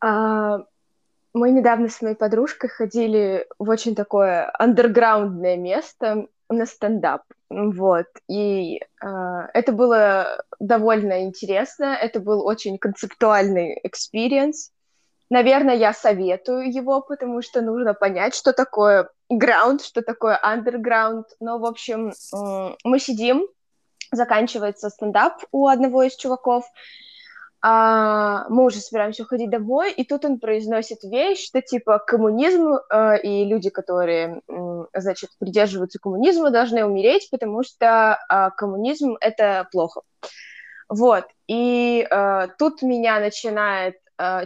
А, мы недавно с моей подружкой ходили в очень такое андерграундное место на стендап. Вот. И э, это было довольно интересно. Это был очень концептуальный experience. Наверное, я советую его, потому что нужно понять, что такое ground, что такое андерграунд. Но, в общем, мы сидим, заканчивается стендап у одного из чуваков, а, мы уже собираемся уходить домой, и тут он произносит вещь, что типа коммунизм э, и люди, которые, значит, придерживаются коммунизма, должны умереть, потому что э, коммунизм это плохо. Вот, и э, тут меня начинает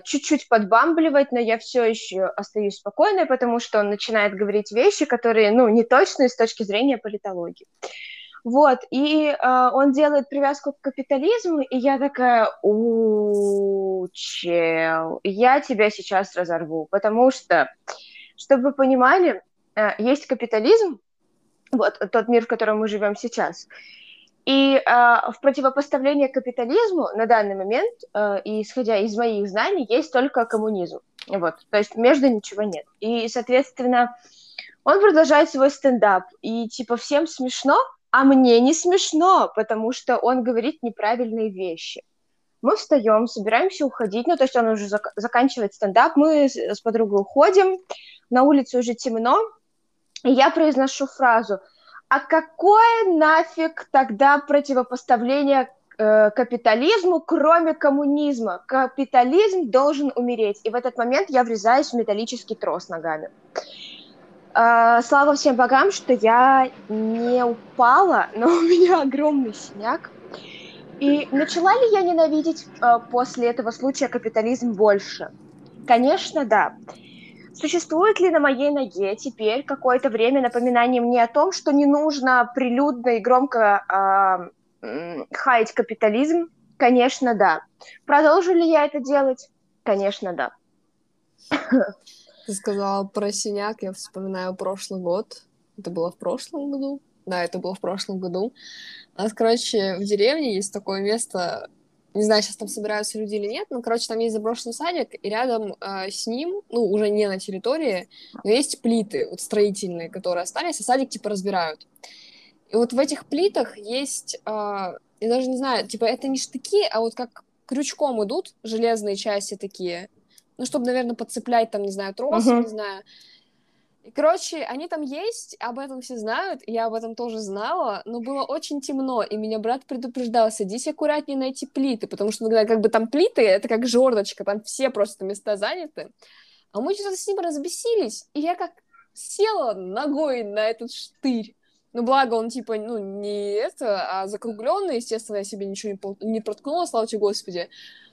чуть-чуть подбамбливать, но я все еще остаюсь спокойной, потому что он начинает говорить вещи, которые, ну, не точные с точки зрения политологии. Вот, и э, он делает привязку к капитализму, и я такая, у чел, я тебя сейчас разорву, потому что, чтобы вы понимали, э, есть капитализм, вот тот мир, в котором мы живем сейчас, и э, в противопоставление капитализму на данный момент, э, исходя из моих знаний, есть только коммунизм. Вот, то есть между ничего нет. И, соответственно, он продолжает свой стендап, и типа всем смешно, а мне не смешно, потому что он говорит неправильные вещи. Мы встаем, собираемся уходить, ну, то есть он уже зак- заканчивает стендап, мы с, с подругой уходим, на улице уже темно, и я произношу фразу, а какое нафиг тогда противопоставление э, капитализму, кроме коммунизма? Капитализм должен умереть. И в этот момент я врезаюсь в металлический трос ногами. Uh, слава всем богам, что я не упала, но у меня огромный синяк. И начала ли я ненавидеть uh, после этого случая капитализм больше? Конечно, да. Существует ли на моей ноге теперь какое-то время напоминание мне о том, что не нужно прилюдно и громко э, хаять капитализм? Конечно, да. Продолжу ли я это делать? Конечно, да. Ты сказала про синяк, я вспоминаю прошлый год. Это было в прошлом году? Да, это было в прошлом году. У нас, короче, в деревне есть такое место, не знаю, сейчас там собираются люди или нет, но, короче, там есть заброшенный садик, и рядом э, с ним, ну, уже не на территории, но есть плиты, вот строительные, которые остались, и садик, типа, разбирают. И вот в этих плитах есть, э, я даже не знаю, типа, это не штыки, а вот как крючком идут железные части такие, ну, чтобы, наверное, подцеплять там, не знаю, трос, uh-huh. не знаю. И, короче, они там есть, об этом все знают, я об этом тоже знала, но было очень темно, и меня брат предупреждал, садись аккуратнее на эти плиты, потому что, когда как бы там плиты, это как жердочка, там все просто места заняты. А мы что-то с ним разбесились, и я как села ногой на этот штырь. Ну, благо, он, типа, ну, не это, а закругленный, естественно, я себе ничего не, не проткнула, слава тебе, Господи.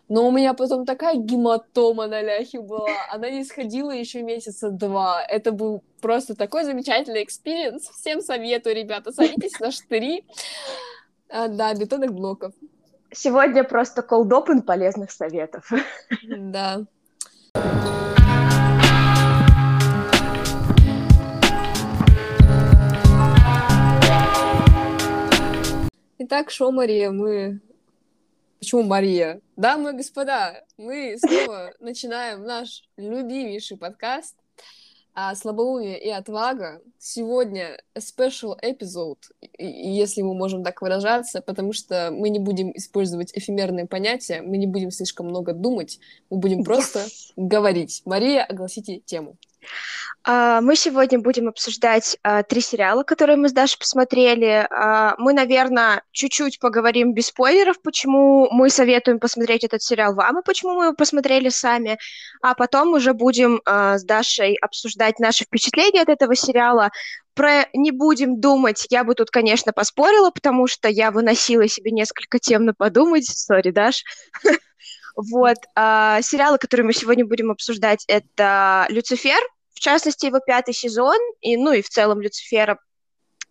Но у меня потом такая гематома на ляхе была. Она не сходила еще месяца два. Это был просто такой замечательный experience. Всем советую, ребята, садитесь на штыри. А, да, бетонных блоков. Сегодня просто cold open полезных советов. Да. Итак, шо, Мария, мы Почему Мария? Дамы и господа, мы снова начинаем наш любимейший подкаст «Слабоумие и отвага». Сегодня special episode, если мы можем так выражаться, потому что мы не будем использовать эфемерные понятия, мы не будем слишком много думать, мы будем просто говорить. Мария, огласите тему. А, мы сегодня будем обсуждать а, три сериала, которые мы с Дашей посмотрели. А, мы, наверное, чуть-чуть поговорим без спойлеров, почему мы советуем посмотреть этот сериал вам и почему мы его посмотрели сами. А потом уже будем с Дашей обсуждать наши впечатления от этого сериала. Про не будем думать, я бы тут, конечно, поспорила, потому что я выносила себе несколько тем на подумать. Сори, Даш. Вот. Сериалы, которые мы сегодня будем обсуждать, это «Люцифер», в частности, его пятый сезон, и, ну и в целом Люцифера.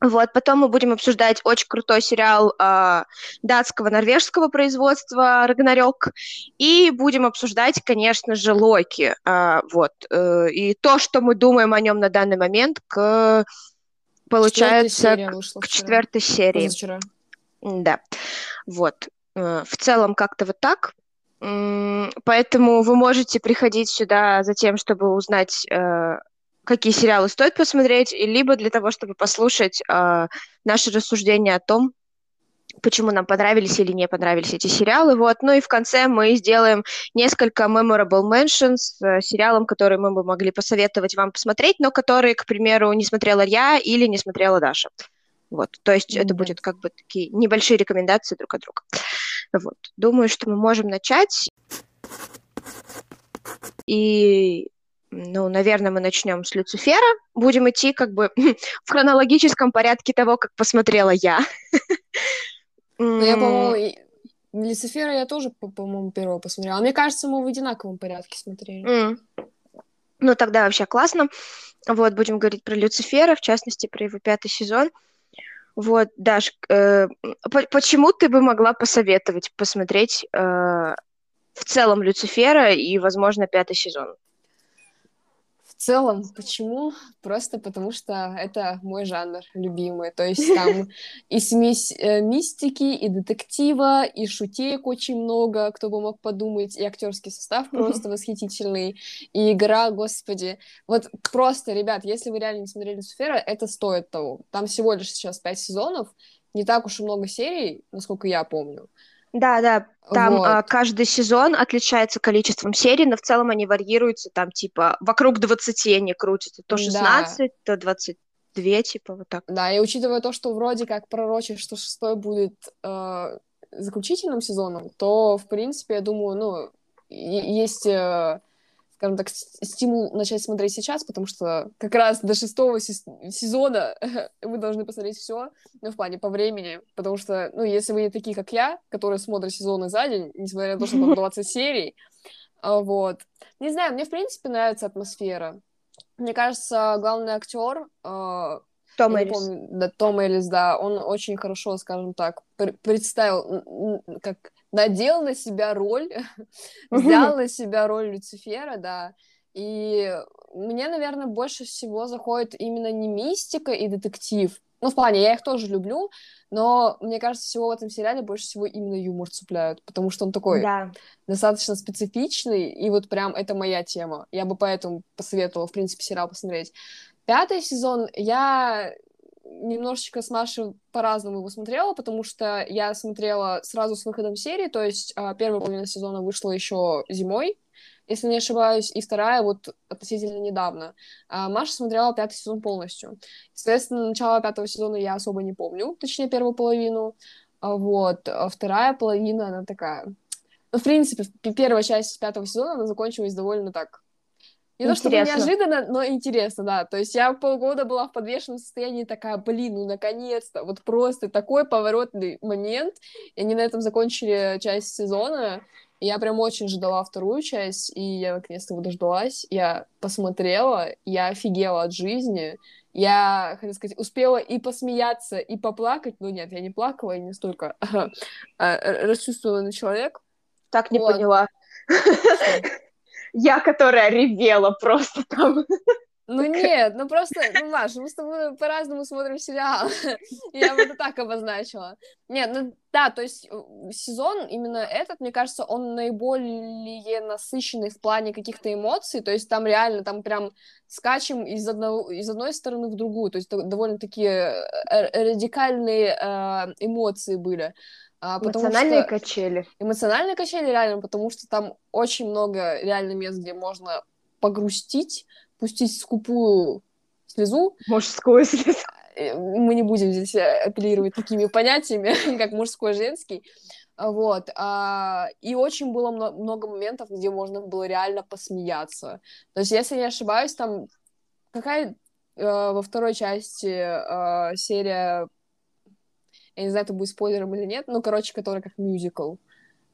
Вот, потом мы будем обсуждать очень крутой сериал э, датского, норвежского производства «Рагнарёк», и будем обсуждать, конечно же, Локи, э, вот, э, и то, что мы думаем о нем на данный момент, к, получается, к, к четвертой серии. Позавчера. Да, вот, э, в целом как-то вот так. Поэтому вы можете приходить сюда за тем, чтобы узнать, э, какие сериалы стоит посмотреть, либо для того, чтобы послушать э, наши рассуждения о том, почему нам понравились или не понравились эти сериалы. Вот. Ну и в конце мы сделаем несколько memorable mentions с э, сериалом, который мы бы могли посоветовать вам посмотреть, но который, к примеру, не смотрела я или не смотрела Даша. Вот. То есть mm-hmm. это будет как бы такие небольшие рекомендации друг от друга. Вот. Думаю, что мы можем начать. И ну, наверное, мы начнем с Люцифера. Будем идти как бы в хронологическом порядке того, как посмотрела я. Ну, я, по-моему, Люцифера я тоже, по-моему, первого посмотрела. Мне кажется, мы в одинаковом порядке смотрели. Ну, тогда вообще классно. Вот, будем говорить про Люцифера, в частности, про его пятый сезон. Вот, Даш, э, почему ты бы могла посоветовать посмотреть э, в целом Люцифера и, возможно, пятый сезон? В целом, почему? Просто потому что это мой жанр любимый. То есть там и смесь э, мистики, и детектива, и шутеек очень много, кто бы мог подумать, и актерский состав просто восхитительный, и игра, господи. Вот просто, ребят, если вы реально не смотрели Люцифера, это стоит того. Там всего лишь сейчас пять сезонов, не так уж и много серий, насколько я помню. Да, да, там вот. а, каждый сезон отличается количеством серий, но в целом они варьируются, там типа вокруг 20 они крутятся, то 16, да. то 22, типа вот так. Да, и учитывая то, что вроде как пророчишь, что шестой будет э, заключительным сезоном, то, в принципе, я думаю, ну, есть э, скажем так, стимул начать смотреть сейчас, потому что как раз до шестого сезона вы должны посмотреть все, ну, в плане по времени, потому что, ну, если вы не такие, как я, которые смотрят сезоны за день, несмотря на то, что там 20 серий, а, вот. Не знаю, мне, в принципе, нравится атмосфера. Мне кажется, главный актер а, том Эллис. Помню, да, Том Эллис, да, он очень хорошо, скажем так, представил, как надел на себя роль, взял на себя роль Люцифера, да, и мне, наверное, больше всего заходит именно не мистика и детектив, ну, в плане, я их тоже люблю, но мне кажется, всего в этом сериале больше всего именно юмор цепляют, потому что он такой да. достаточно специфичный, и вот прям это моя тема. Я бы поэтому посоветовала, в принципе, сериал посмотреть. Пятый сезон я немножечко с Машей по-разному его смотрела, потому что я смотрела сразу с выходом серии, то есть а, первая половина сезона вышла еще зимой, если не ошибаюсь, и вторая вот относительно недавно. А Маша смотрела пятый сезон полностью. Соответственно, начало пятого сезона я особо не помню, точнее, первую половину. А вот. Вторая половина, она такая... Ну, в принципе, первая часть пятого сезона, она закончилась довольно так не то чтобы неожиданно, но интересно, да. То есть я полгода была в подвешенном состоянии, такая, блин, ну наконец-то, вот просто такой поворотный момент. И они на этом закончили часть сезона. И я прям очень ждала вторую часть, и я наконец-то его дождалась. Я посмотрела, я офигела от жизни. Я, хотел сказать, успела и посмеяться, и поплакать. Ну нет, я не плакала, я не столько расчувствованный человек. Так не вот. поняла. Я, которая ревела просто там. Ну нет, ну просто, ну, Маша, мы с тобой по-разному смотрим сериал. Я бы это так обозначила. Нет, ну да, то есть э, сезон именно этот, мне кажется, он наиболее насыщенный в плане каких-то эмоций, то есть там реально, там прям скачем из, одного, из одной стороны в другую, то есть довольно такие э, радикальные э, эмоции были. А, эмоциональные что... качели. Эмоциональные качели, реально, потому что там очень много реально мест, где можно погрустить, пустить скупую слезу. Мужскую слезу. Э, мы не будем здесь э, апеллировать такими понятиями, как мужской, женский. Вот. А, и очень было много моментов, где можно было реально посмеяться. То есть, если не ошибаюсь, там какая э, во второй части э, серия я не знаю, это будет спойлером или нет, ну, короче, который как мюзикл.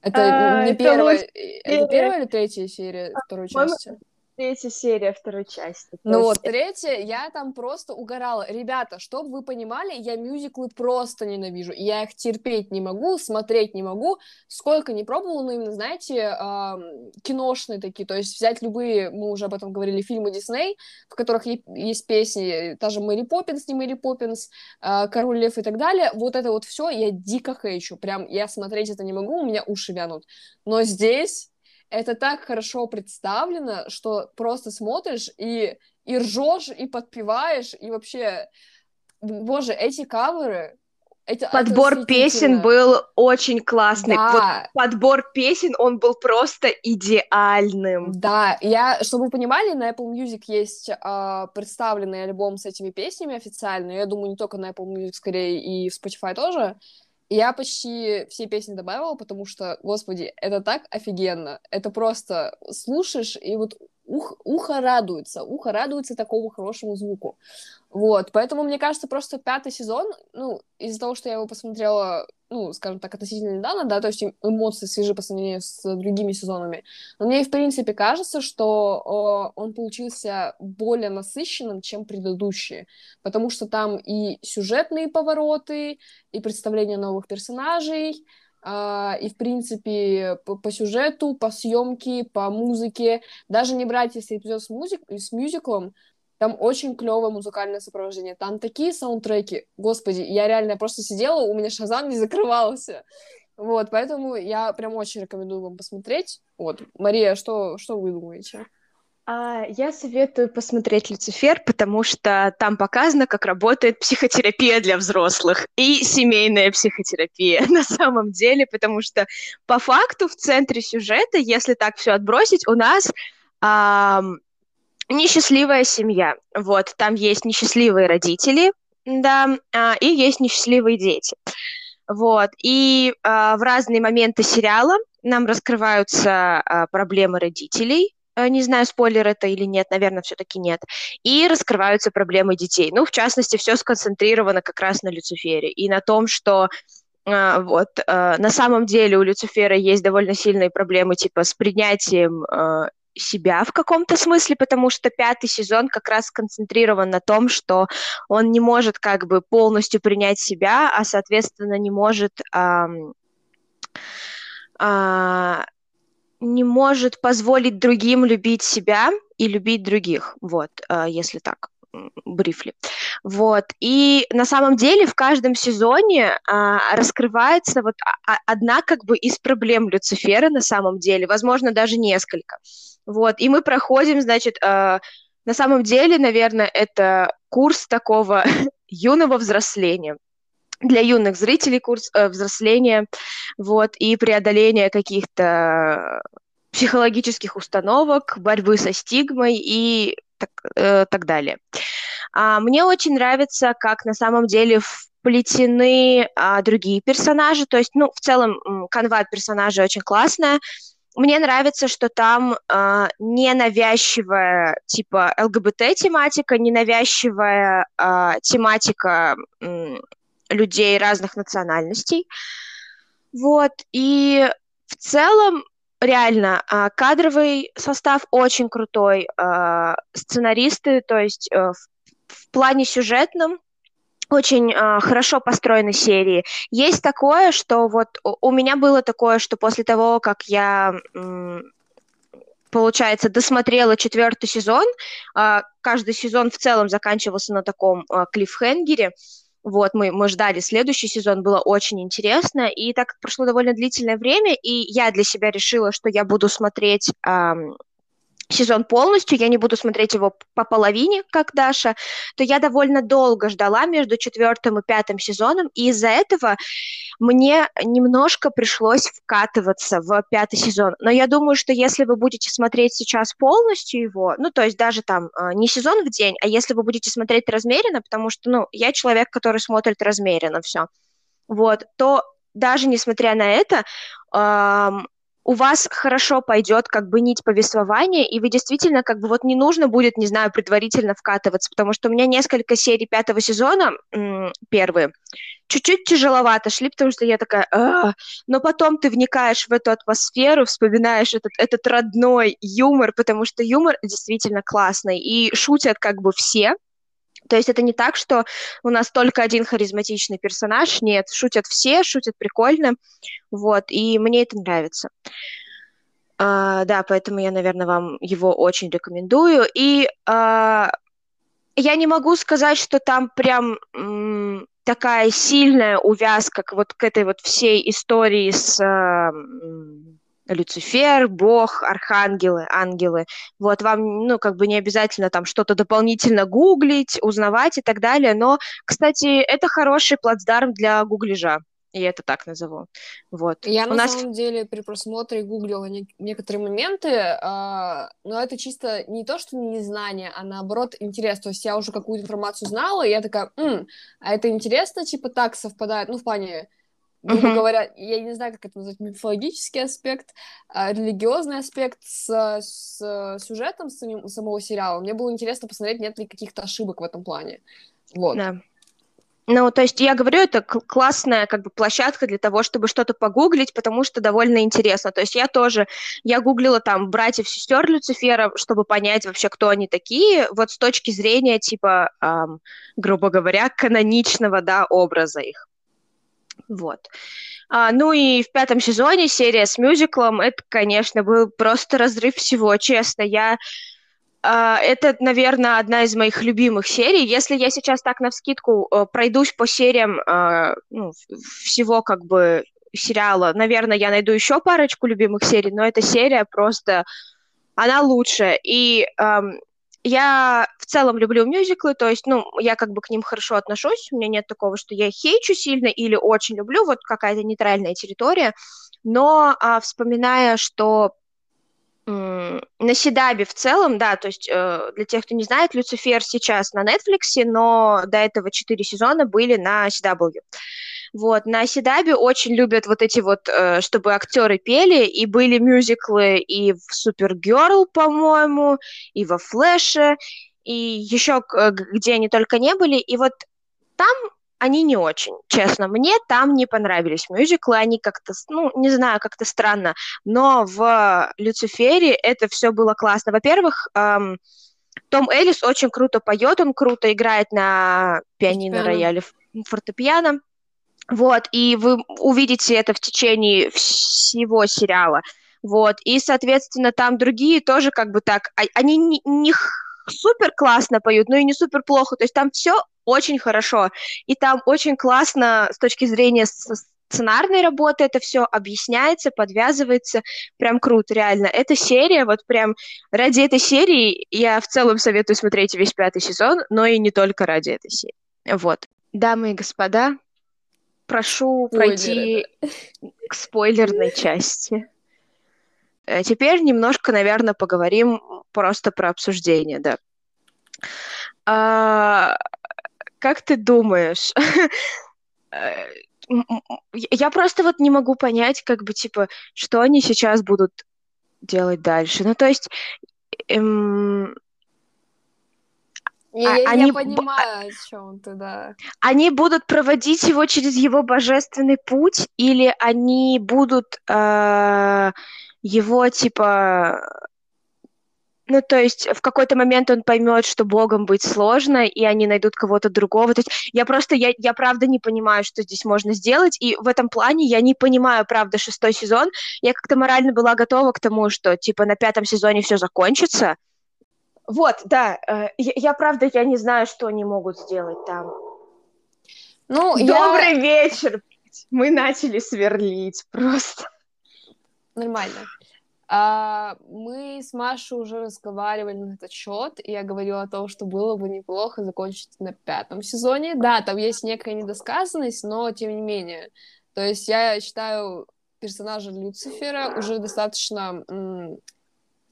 Это а, не это первая, это первая или третья серия второй части? Третья серия второй части. Ну вот, третья, я там просто угорала. Ребята, чтобы вы понимали, я мюзиклы просто ненавижу. Я их терпеть не могу, смотреть не могу. Сколько не пробовала, но именно, знаете, киношные такие. То есть взять любые, мы уже об этом говорили, фильмы Дисней, в которых есть песни, та же Мэри Поппинс, не Мэри Поппинс, э, Король Лев и так далее. Вот это вот все я дико хейчу. Прям я смотреть это не могу, у меня уши вянут. Но здесь это так хорошо представлено, что просто смотришь и, и ржешь, и подпеваешь, и вообще, боже, эти каверы, это, подбор это песен был очень классный. Да. Вот подбор песен, он был просто идеальным. Да, я, чтобы вы понимали, на Apple Music есть э, представленный альбом с этими песнями официально. Я думаю, не только на Apple Music, скорее и в Spotify тоже. Я почти все песни добавила, потому что, господи, это так офигенно. Это просто слушаешь, и вот ух, ухо радуется, ухо радуется такому хорошему звуку. Вот, поэтому, мне кажется, просто пятый сезон, ну, из-за того, что я его посмотрела, ну, скажем так, относительно недавно, да, то есть эмоции свежи по сравнению с другими сезонами, но мне, в принципе, кажется, что о, он получился более насыщенным, чем предыдущие, потому что там и сюжетные повороты, и представление новых персонажей, Uh, и, в принципе, по, по сюжету, по съемке, по музыке, даже не брать, если эпизод с, музик, с мюзиклом, там очень клевое музыкальное сопровождение. Там такие саундтреки. Господи, я реально просто сидела, у меня шазам не закрывался. Вот, поэтому я прям очень рекомендую вам посмотреть. Вот, Мария, что, что вы думаете? А, я советую посмотреть «Люцифер», потому что там показано, как работает психотерапия для взрослых и семейная психотерапия на самом деле, потому что по факту в центре сюжета, если так все отбросить, у нас ам, несчастливая семья. Вот, там есть несчастливые родители, да, а, и есть несчастливые дети. Вот, и а, в разные моменты сериала нам раскрываются а, проблемы родителей, а, не знаю, спойлер это или нет, наверное, все-таки нет. И раскрываются проблемы детей. Ну, в частности, все сконцентрировано как раз на Люцифере и на том, что вот uh, на самом деле у Люцифера есть довольно сильные проблемы типа с принятием uh, себя в каком-то смысле, потому что пятый сезон как раз сконцентрирован на том, что он не может как бы полностью принять себя, а соответственно не может эм, э, не может позволить другим любить себя и любить других, вот, э, если так брифли. Вот. И на самом деле в каждом сезоне а, раскрывается вот а, одна как бы из проблем Люцифера на самом деле, возможно, даже несколько. Вот. И мы проходим, значит, а, на самом деле, наверное, это курс такого юного взросления для юных зрителей курс э, взросления, вот, и преодоления каких-то психологических установок, борьбы со стигмой и так, э, так далее. А, мне очень нравится, как на самом деле вплетены а, другие персонажи, то есть, ну, в целом, канва персонажей очень классная. Мне нравится, что там э, ненавязчивая типа ЛГБТ-тематика, ненавязчивая э, тематика э, людей разных национальностей. Вот, и в целом реально а, кадровый состав очень крутой, а, сценаристы, то есть э, в, в плане сюжетном очень э, хорошо построены серии. Есть такое, что вот у меня было такое, что после того, как я получается, досмотрела четвертый сезон. Каждый сезон в целом заканчивался на таком клиффхенгере. Вот, мы, мы ждали следующий сезон, было очень интересно, и так прошло довольно длительное время, и я для себя решила, что я буду смотреть эм, сезон полностью, я не буду смотреть его по половине, как Даша, то я довольно долго ждала между четвертым и пятым сезоном, и из-за этого мне немножко пришлось вкатываться в пятый сезон. Но я думаю, что если вы будете смотреть сейчас полностью его, ну, то есть даже там а, не сезон в день, а если вы будете смотреть размеренно, потому что, ну, я человек, который смотрит размеренно все, вот, то даже несмотря на это, у вас хорошо пойдет как бы нить повествования, и вы действительно как бы вот не нужно будет, не знаю, предварительно вкатываться, потому что у меня несколько серий пятого сезона, первые, чуть-чуть тяжеловато шли, потому что я такая, а но потом ты вникаешь в эту атмосферу, вспоминаешь этот, этот родной юмор, потому что юмор действительно классный, и шутят как бы все, то есть это не так, что у нас только один харизматичный персонаж, нет, шутят все, шутят прикольно, вот, и мне это нравится. Uh, да, поэтому я, наверное, вам его очень рекомендую. И uh, я не могу сказать, что там прям м, такая сильная увязка к вот к этой вот всей истории с uh, Люцифер, Бог, архангелы, ангелы. Вот вам, ну, как бы не обязательно там что-то дополнительно гуглить, узнавать и так далее. Но, кстати, это хороший плацдарм для гуглежа. Я это так назову. Вот. Я У на нас... самом деле при просмотре гуглила не- некоторые моменты, э- но это чисто не то, что незнание, а наоборот интерес. То есть я уже какую-то информацию знала, и я такая, М, а это интересно, типа так совпадает, ну, в плане грубо uh-huh. говоря, я не знаю, как это назвать, мифологический аспект, а, религиозный аспект с, с сюжетом самим, самого сериала. Мне было интересно посмотреть, нет ли каких-то ошибок в этом плане. Вот. Да. Ну, то есть я говорю, это классная как бы площадка для того, чтобы что-то погуглить, потому что довольно интересно. То есть я тоже, я гуглила там братьев, сестер Люцифера, чтобы понять вообще, кто они такие, вот с точки зрения типа, эм, грубо говоря, каноничного, да, образа их. Вот. А, ну и в пятом сезоне серия с мюзиклом, это, конечно, был просто разрыв всего, честно. Я Uh, это, наверное, одна из моих любимых серий. Если я сейчас так на вскидку uh, пройдусь по сериям uh, ну, всего как бы сериала, наверное, я найду еще парочку любимых серий, но эта серия просто, она лучшая. И um, я в целом люблю мюзиклы, то есть, ну, я как бы к ним хорошо отношусь, у меня нет такого, что я хейчу сильно или очень люблю, вот какая-то нейтральная территория, но а, вспоминая, что на Седабе в целом, да, то есть э, для тех, кто не знает, Люцифер сейчас на Netflix, но до этого четыре сезона были на CW. Вот, на Седабе очень любят вот эти вот, э, чтобы актеры пели, и были мюзиклы и в Супергерл, по-моему, и во Флэше, и еще э, где они только не были, и вот там они не очень, честно. Мне там не понравились мюзиклы, они как-то, ну, не знаю, как-то странно. Но в Люцифере это все было классно. Во-первых, эм, том Эллис очень круто поет, он круто играет на пианино, рояле, фортепиано. Вот, и вы увидите это в течение всего сериала. Вот, и, соответственно, там другие тоже как бы так, а, они не, не супер классно поют, но и не супер плохо. То есть там все очень хорошо. И там очень классно с точки зрения сценарной работы это все объясняется, подвязывается. Прям круто, реально. Эта серия, вот прям ради этой серии я в целом советую смотреть весь пятый сезон, но и не только ради этой серии. Вот. Дамы и господа, прошу Спойлеры, пройти да. к спойлерной части. Э, теперь немножко, наверное, поговорим просто про обсуждение, да. А, как ты думаешь? Э, я просто вот не могу понять, как бы, типа, что они сейчас будут делать дальше. Ну, то есть, эм, я, а, они, я понимаю, о чем ты, да. Они будут проводить его через его божественный путь, или они будут э, его, типа, ну, то есть в какой-то момент он поймет, что Богом быть сложно, и они найдут кого-то другого. То есть я просто, я, я правда не понимаю, что здесь можно сделать, и в этом плане я не понимаю, правда, шестой сезон. Я как-то морально была готова к тому, что, типа, на пятом сезоне все закончится, вот, да. Э, я, я правда, я не знаю, что они могут сделать там. Ну, Добрый я... вечер! Мы начали сверлить просто. Нормально. А, мы с Машей уже разговаривали на этот счет, и я говорила о том, что было бы неплохо закончить на пятом сезоне. Да, там есть некая недосказанность, но тем не менее. То есть я считаю персонажа Люцифера уже достаточно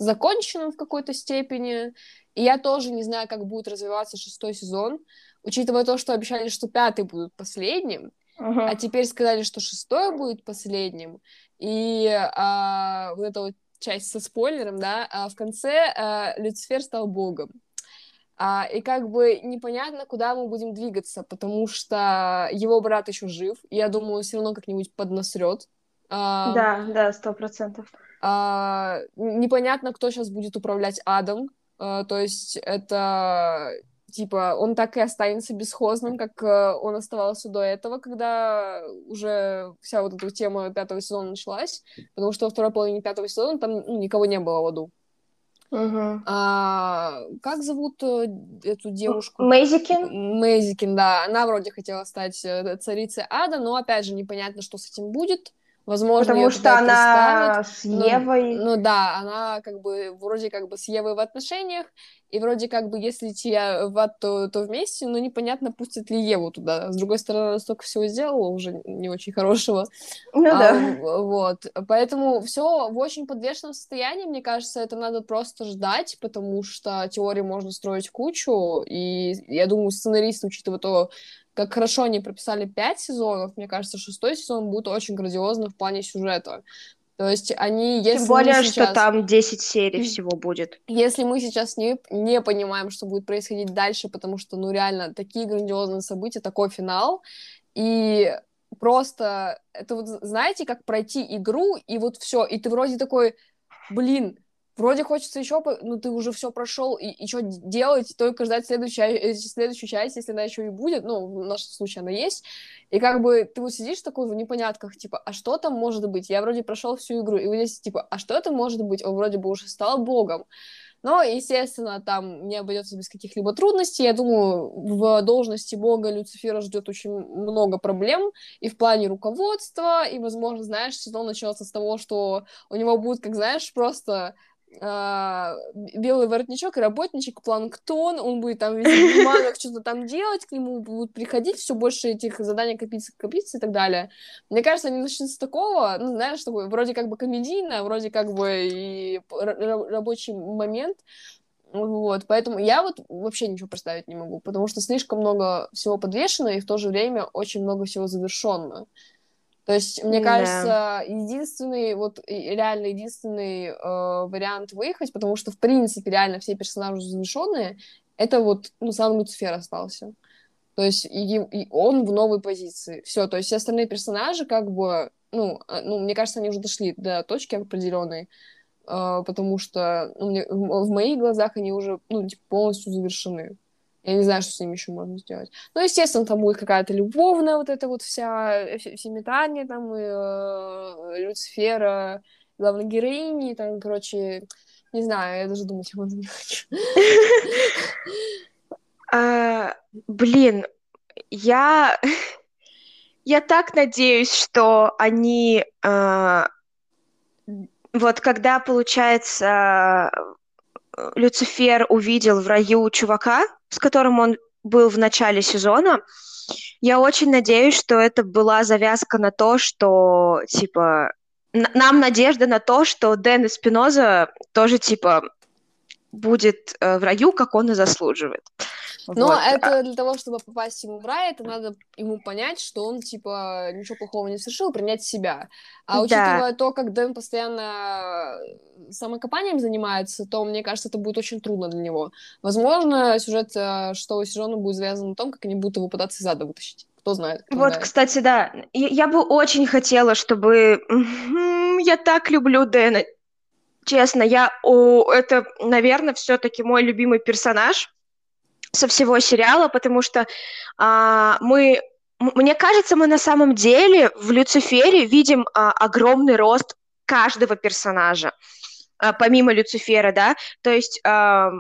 законченным в какой-то степени. И я тоже не знаю, как будет развиваться шестой сезон, учитывая то, что обещали, что пятый будет последним, uh-huh. а теперь сказали, что шестой будет последним. и а, вот эта вот часть со спойлером, да, а в конце а, Люцифер стал богом. А, и как бы непонятно, куда мы будем двигаться, потому что его брат еще жив, и я думаю, все равно как-нибудь поднасрет. А, да, да, сто процентов. А, непонятно, кто сейчас будет управлять адом, а, то есть это типа он так и останется бесхозным, как э, он оставался до этого, когда уже вся вот эта тема пятого сезона началась, потому что во второй половине пятого сезона там ну, никого не было в аду. Угу. А, как зовут э, эту девушку? Мэйзикин. Мэйзикин, да. Она вроде хотела стать э, царицей ада, но опять же непонятно, что с этим будет. Возможно, Потому что она с Евой. Ну, ну да, она как бы вроде как бы с Евой в отношениях, и вроде как бы если идти в ад, то, то вместе, но непонятно, пустят ли Еву туда. С другой стороны, она столько всего сделала уже не очень хорошего. Ну а, да. Вот. Поэтому все в очень подвешенном состоянии, мне кажется, это надо просто ждать, потому что теории можно строить кучу, и я думаю, сценаристы, учитывая то, как хорошо они прописали пять сезонов, мне кажется, шестой сезон будет очень грандиозным в плане сюжета. То есть они, если Тем более, сейчас... что там 10 серий всего будет. Если мы сейчас не, не понимаем, что будет происходить дальше, потому что, ну, реально, такие грандиозные события, такой финал, и просто это вот, знаете, как пройти игру, и вот все, и ты вроде такой, блин, вроде хочется еще, ну ты уже все прошел, и, и что делать, только ждать следующую, э, следующую часть, если она еще и будет, ну, в нашем случае она есть, и как бы ты вот сидишь такой в непонятках, типа, а что там может быть? Я вроде прошел всю игру, и вот здесь, типа, а что это может быть? Он вроде бы уже стал богом, но, естественно, там не обойдется без каких-либо трудностей. Я думаю, в должности бога Люцифера ждет очень много проблем и в плане руководства, и, возможно, знаешь, сезон начнется с того, что у него будет, как знаешь, просто а, белый воротничок работничек планктон, он будет там в туманах что-то там делать, к нему будут приходить, все больше этих заданий копиться, копиться и так далее. Мне кажется, они начнут с такого, ну, знаешь, такой, вроде как бы комедийно, вроде как бы и рабочий момент, вот, поэтому я вот вообще ничего представить не могу, потому что слишком много всего подвешено, и в то же время очень много всего завершенно. То есть, мне кажется, единственный, вот реально единственный э, вариант выехать, потому что, в принципе, реально все персонажи завершенные, это вот, ну, сам Люцифер остался. То есть, и, и он в новой позиции. Все, то есть, все остальные персонажи, как бы, ну, а, ну, мне кажется, они уже дошли до точки определенной, э, потому что ну, мне, в, в моих глазах они уже, ну, типа, полностью завершены. Я не знаю, что с ними еще можно сделать. Ну, естественно, там будет какая-то любовная вот эта вот вся, э, все метания там, и, э, Люцифера, главной героини, там, короче, не знаю, я даже думать об этом не хочу. А, блин, я... Я так надеюсь, что они... А, вот когда, получается, Люцифер увидел в раю чувака, с которым он был в начале сезона, я очень надеюсь, что это была завязка на то, что, типа, нам надежда на то, что Дэн Спиноза тоже, типа, будет э, в раю, как он и заслуживает. Но вот. это для того, чтобы попасть ему в рай, это надо ему понять, что он, типа, ничего плохого не совершил, принять себя. А учитывая да. то, как Дэн постоянно самокопанием занимается, то, мне кажется, это будет очень трудно для него. Возможно, сюжет э, шестого сезона будет завязан на том, как они будут его пытаться из ада вытащить. Кто знает. Кто вот, знает. кстати, да. Я, я бы очень хотела, чтобы... Я так люблю Дэна. Честно, я... О, это, наверное, все-таки мой любимый персонаж со всего сериала, потому что а, мы, мне кажется, мы на самом деле в Люцифере видим а, огромный рост каждого персонажа, а, помимо Люцифера, да, то есть а,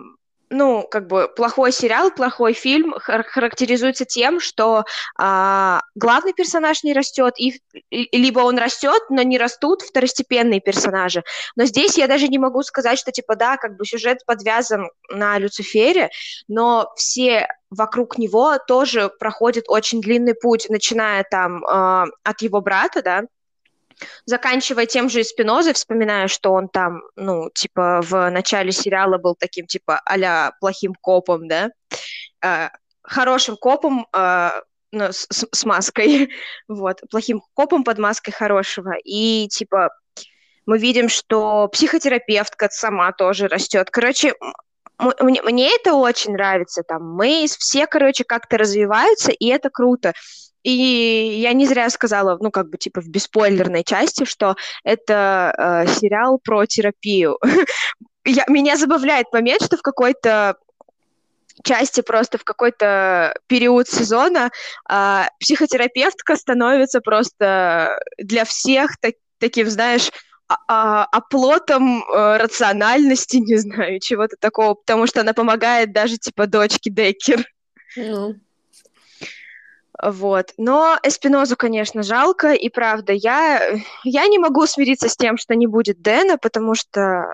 ну, как бы плохой сериал, плохой фильм характеризуется тем, что а, главный персонаж не растет, и, и либо он растет, но не растут второстепенные персонажи. Но здесь я даже не могу сказать, что типа да, как бы сюжет подвязан на Люцифере, но все вокруг него тоже проходят очень длинный путь, начиная там э, от его брата, да, заканчивая тем же Спинозой, вспоминая, что он там, ну, типа, в начале сериала был таким, типа, а плохим копом, да, э, хорошим копом, э, ну, с, с маской, вот, плохим копом под маской хорошего, и, типа, мы видим, что психотерапевтка сама тоже растет. Короче, мне, мне это очень нравится, там, мы все, короче, как-то развиваются, и это круто. И я не зря сказала, ну, как бы, типа, в беспойлерной части, что это э, сериал про терапию. я, меня забавляет момент, что в какой-то части просто в какой-то период сезона э, психотерапевтка становится просто для всех так, таким, знаешь, а, а, оплотом э, рациональности, не знаю, чего-то такого, потому что она помогает даже, типа, дочке Деккер. Ну. Вот. Но Эспинозу, конечно, жалко, и правда, я, я не могу смириться с тем, что не будет Дэна, потому что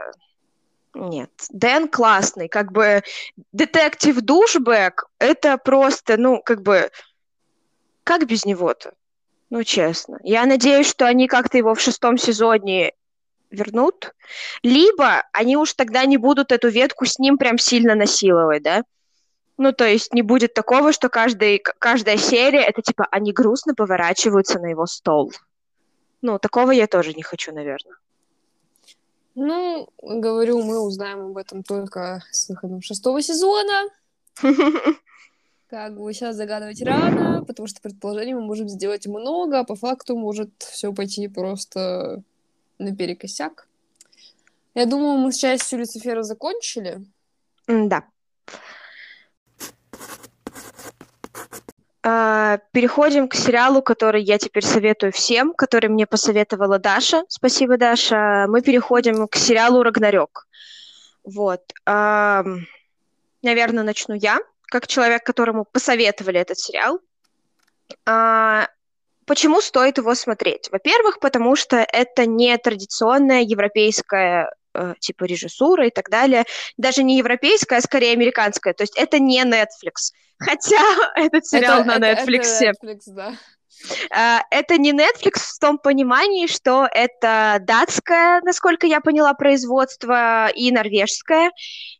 нет, Дэн классный, как бы детектив душбэк, это просто, ну, как бы, как без него-то? Ну, честно. Я надеюсь, что они как-то его в шестом сезоне вернут, либо они уж тогда не будут эту ветку с ним прям сильно насиловать, да? Ну, то есть не будет такого, что каждый, каждая серия, это типа они грустно поворачиваются на его стол. Ну, такого я тоже не хочу, наверное. Ну, говорю, мы узнаем об этом только с выходом шестого сезона. Как бы сейчас загадывать рано, потому что предположений мы можем сделать много, а по факту может все пойти просто наперекосяк. Я думаю, мы с частью Люцифера закончили. Да. А, переходим к сериалу, который я теперь советую всем, который мне посоветовала Даша. Спасибо, Даша. Мы переходим к сериалу Рагнарёк. Вот. Наверное, начну я, как человек, которому посоветовали этот сериал. А, почему стоит его смотреть? Во-первых, потому что это не традиционная европейская э, типа режиссура и так далее. Даже не европейская, а скорее американская. То есть это не Netflix. Хотя этот сериал это, на Netflix. Это Netflix, да. Uh, это не Netflix в том понимании, что это датское, насколько я поняла, производство и норвежское.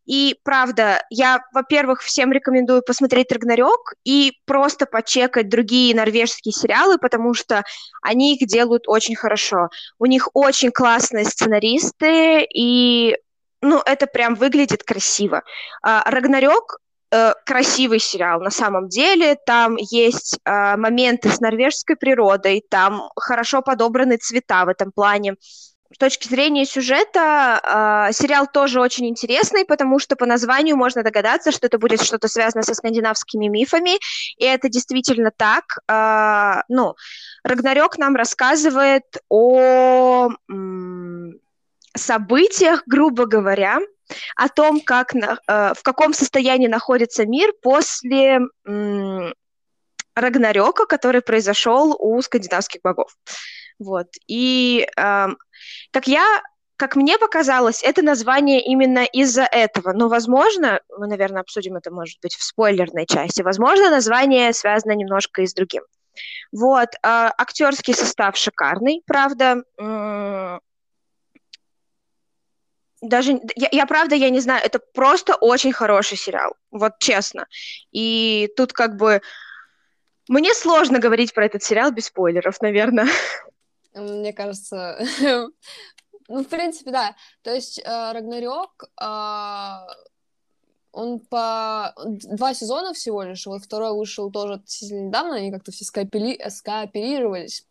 И правда, я, во-первых, всем рекомендую посмотреть Рагнарёк и просто почекать другие норвежские сериалы, потому что они их делают очень хорошо. У них очень классные сценаристы, и ну, это прям выглядит красиво. Uh, Рагнарёк э, красивый сериал на самом деле. Там есть э, моменты с норвежской природой, там хорошо подобраны цвета в этом плане. С точки зрения сюжета, э, сериал тоже очень интересный, потому что по названию можно догадаться, что это будет что-то связано со скандинавскими мифами, и это действительно так. Э, ну, Рагнарёк нам рассказывает о м, событиях, грубо говоря, о том, как, э, в каком состоянии находится мир после м, Рагнарёка, который произошел у скандинавских богов. Вот. И э, как я как мне показалось, это название именно из-за этого. Но, возможно, мы, наверное, обсудим это, может быть, в спойлерной части. Возможно, название связано немножко и с другим. Вот, э, актерский состав шикарный, правда даже я, я правда я не знаю, это просто очень хороший сериал, вот честно. И тут как бы мне сложно говорить про этот сериал без спойлеров, наверное. Мне кажется, ну в принципе да. То есть э, Рагнарёк, э, он по два сезона всего лишь, вот второй вышел тоже относительно недавно, они как-то все скоопери... скооперировались.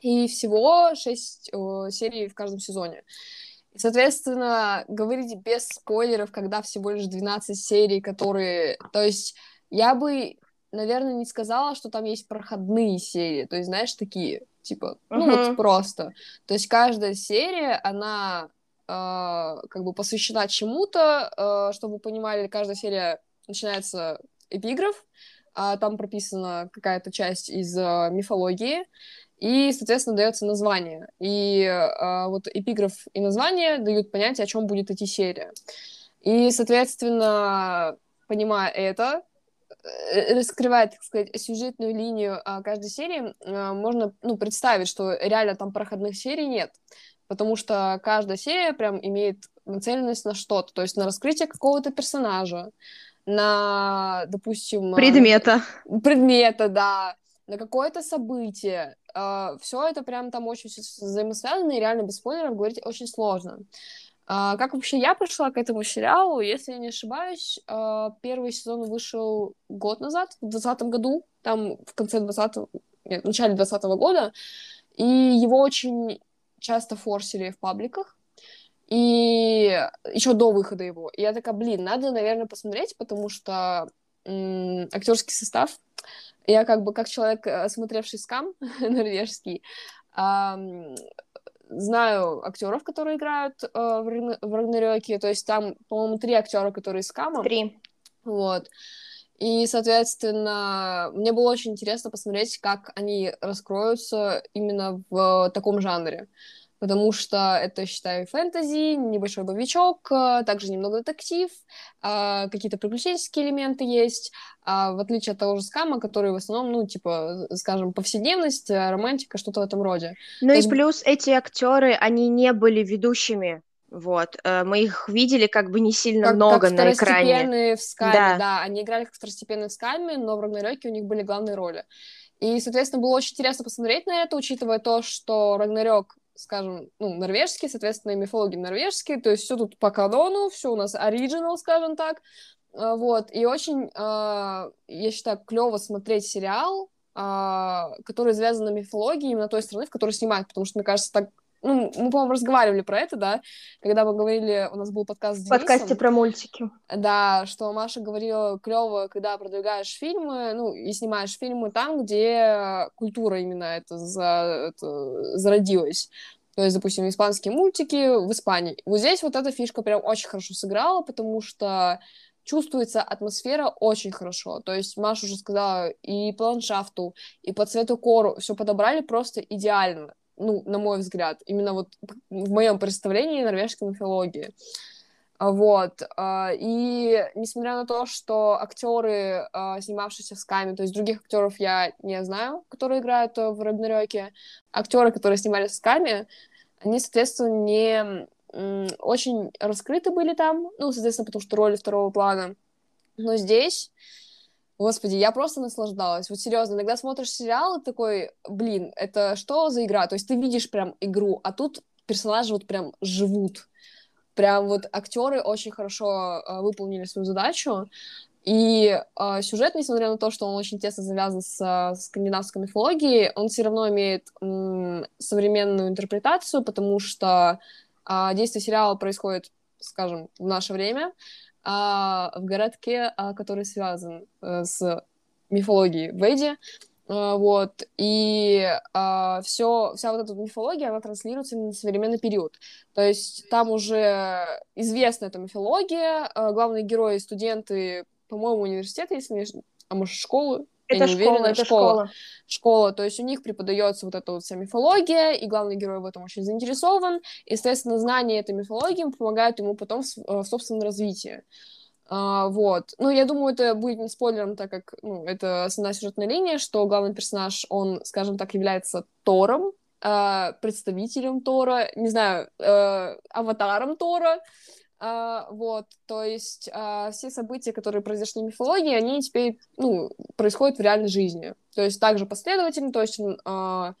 И всего шесть э, серий в каждом сезоне. Соответственно, говорить без спойлеров, когда всего лишь 12 серий, которые... То есть я бы, наверное, не сказала, что там есть проходные серии. То есть, знаешь, такие, типа, ну uh-huh. вот просто. То есть каждая серия, она э, как бы посвящена чему-то, э, чтобы вы понимали, каждая серия начинается эпиграф, а там прописана какая-то часть из э, мифологии, и, соответственно, дается название. И э, вот эпиграф и название дают понятие, о чем будет идти серия. И, соответственно, понимая это, э, раскрывая, так сказать, сюжетную линию э, каждой серии, э, можно ну, представить, что реально там проходных серий нет. Потому что каждая серия прям имеет нацеленность на что-то, то есть на раскрытие какого-то персонажа, на, допустим... Предмета. Предмета, да, на какое-то событие. Uh, все это прям там очень взаимосвязано, и реально без спойлеров говорить очень сложно. Uh, как вообще я пришла к этому сериалу? Если я не ошибаюсь, uh, первый сезон вышел год назад, в 2020 году, там в конце 20 нет, в начале 2020 года, и его очень часто форсили в пабликах, и еще до выхода его. И я такая, блин, надо, наверное, посмотреть, потому что актерский состав. Я как бы как человек, э, смотревший скам норвежский, знаю актеров, которые играют э, в, Рагн... в Рагнарёке. То есть там, по-моему, три актера, которые с камом. Три. Вот. И, соответственно, мне было очень интересно посмотреть, как они раскроются именно в таком жанре потому что это, считаю, фэнтези, небольшой боевичок, э, также немного детектив, а, какие-то приключенческие элементы есть, а, в отличие от того же скама, который в основном, ну, типа, скажем, повседневность, э, романтика, что-то в этом роде. Ну То и есть... плюс эти актеры, они не были ведущими, вот, э, мы их видели как бы не сильно как, много как на экране. в скаме, да. да, они играли как второстепенные в скаме, но в Рагнарёке у них были главные роли. И, соответственно, было очень интересно посмотреть на это, учитывая то, что Рагнарёк скажем, ну, норвежский, соответственно, и мифологи норвежские, то есть все тут по канону, все у нас оригинал, скажем так, а, вот, и очень, а, я считаю, клево смотреть сериал, а, который связан на мифологии именно той страны, в которой снимают, потому что, мне кажется, так ну, мы, по-моему, разговаривали про это, да, когда мы говорили, у нас был подкаст с Денисом. В подкасте про мультики. Да, что Маша говорила, клево, когда продвигаешь фильмы, ну, и снимаешь фильмы там, где культура именно это, за, это зародилась. То есть, допустим, испанские мультики в Испании. Вот здесь вот эта фишка прям очень хорошо сыграла, потому что чувствуется атмосфера очень хорошо. То есть Маша уже сказала, и по ландшафту, и по цвету кору все подобрали просто идеально ну, на мой взгляд, именно вот в моем представлении норвежской мифологии. Вот. А, и несмотря на то, что актеры, а, снимавшиеся в Скаме, то есть других актеров я не знаю, которые играют в Рагнарёке, актеры, которые снимались в Скаме, они, соответственно, не очень раскрыты были там, ну, соответственно, потому что роли второго плана. Но здесь Господи, я просто наслаждалась. Вот серьезно, иногда смотришь сериал и такой, блин, это что за игра? То есть ты видишь прям игру, а тут персонажи вот прям живут. Прям вот актеры очень хорошо э, выполнили свою задачу. И э, сюжет, несмотря на то, что он очень тесно завязан с, с скандинавской мифологией, он все равно имеет м, современную интерпретацию, потому что э, действие сериала происходит, скажем, в наше время а, в городке, а, который связан а, с мифологией Веди. А, вот, и а, все, вся вот эта мифология, она транслируется на современный период. То есть там уже известна эта мифология, а, главные герои, студенты, по-моему, университета, если не... а может, школы, это школа, уверена, это школа. школа. Школа, то есть у них преподается вот эта вот вся мифология, и главный герой в этом очень заинтересован. И, естественно, знание этой мифологии помогает ему потом в, в собственном развитии. А, вот. Ну, я думаю, это будет не спойлером, так как ну, это основная сюжетная линия, что главный персонаж, он, скажем так, является Тором, э, представителем Тора, не знаю, э, аватаром Тора. Uh, вот, то есть uh, все события, которые произошли в мифологии, они теперь, ну, происходят в реальной жизни. То есть также последовательно, то есть он uh,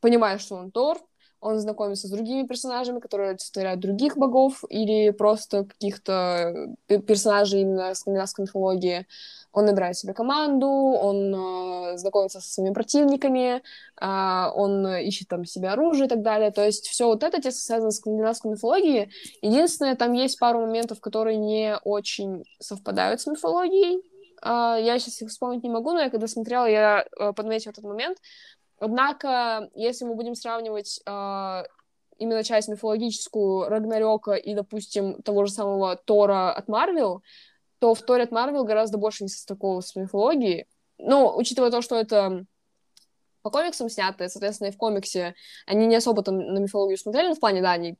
понимает, что он Тор, он знакомится с другими персонажами, которые олицетворяют других богов или просто каких-то персонажей именно скандинавской мифологии. Он набирает себе команду, он э, знакомится со своими противниками, э, он ищет там себе оружие и так далее. То есть все вот это тесно связано с скандинавской мифологией. Единственное, там есть пару моментов, которые не очень совпадают с мифологией. Э, я сейчас их вспомнить не могу, но я когда смотрела, я э, подметила этот момент. Однако, если мы будем сравнивать э, именно часть мифологическую Рагнарёка и, допустим, того же самого Тора от Марвел, то в Торе от Марвел гораздо больше не состыковывалось с мифологией. Ну, учитывая то, что это по комиксам снято, соответственно, и в комиксе они не особо там на мифологию смотрели, но в плане, да, они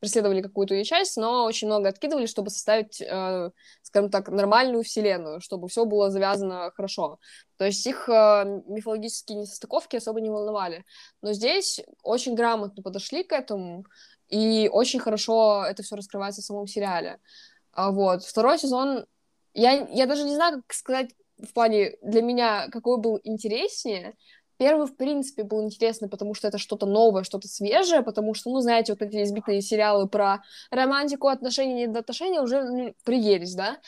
преследовали какую-то ее часть, но очень много откидывали, чтобы составить, э, скажем так, нормальную вселенную, чтобы все было завязано хорошо. То есть их э, мифологические несостыковки особо не волновали. Но здесь очень грамотно подошли к этому, и очень хорошо это все раскрывается в самом сериале. А вот. Второй сезон я, я даже не знаю, как сказать в плане для меня, какой был интереснее. Первый, в принципе, был интересный, потому что это что-то новое, что-то свежее, потому что, ну, знаете, вот эти избитые сериалы про романтику, отношения, недоотношения уже ну, приелись, да?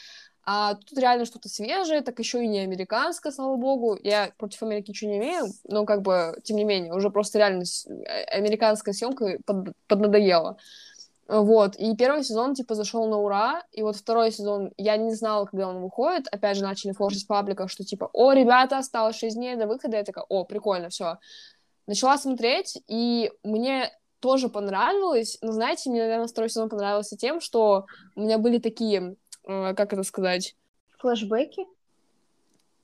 А тут реально что-то свежее, так еще и не американское, слава богу. Я против Америки ничего не имею, но как бы, тем не менее, уже просто реально э, американская съемка под, поднадоела. Вот, и первый сезон, типа, зашел на ура, и вот второй сезон, я не знала, когда он выходит, опять же, начали форсить в пабликах, что, типа, о, ребята, осталось 6 дней до выхода, я такая, о, прикольно, все. Начала смотреть, и мне тоже понравилось, но, знаете, мне, наверное, второй сезон понравился тем, что у меня были такие, э, как это сказать? Флэшбэки?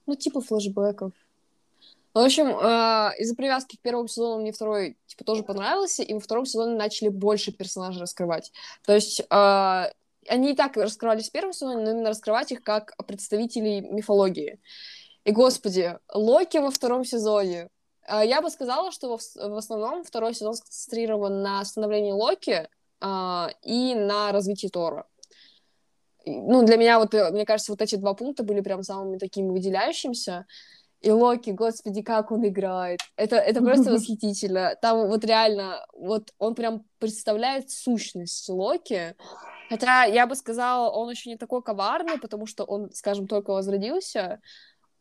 Ну, типа флэшбэков. В общем, э, из-за привязки к первому сезону мне второй, типа, тоже понравился, и во втором сезоне начали больше персонажей раскрывать. То есть э, они и так раскрывались в первом сезоне, но именно раскрывать их как представителей мифологии. И, господи, Локи во втором сезоне. Э, я бы сказала, что в, основном второй сезон сконцентрирован на становлении Локи и на развитии Тора ну, для меня вот, э, мне кажется, вот эти два пункта были прям самыми такими выделяющимися. И Локи, господи, как он играет. Это, это просто восхитительно. Там вот реально, вот он прям представляет сущность Локи. Хотя я бы сказала, он еще не такой коварный, потому что он, скажем, только возродился.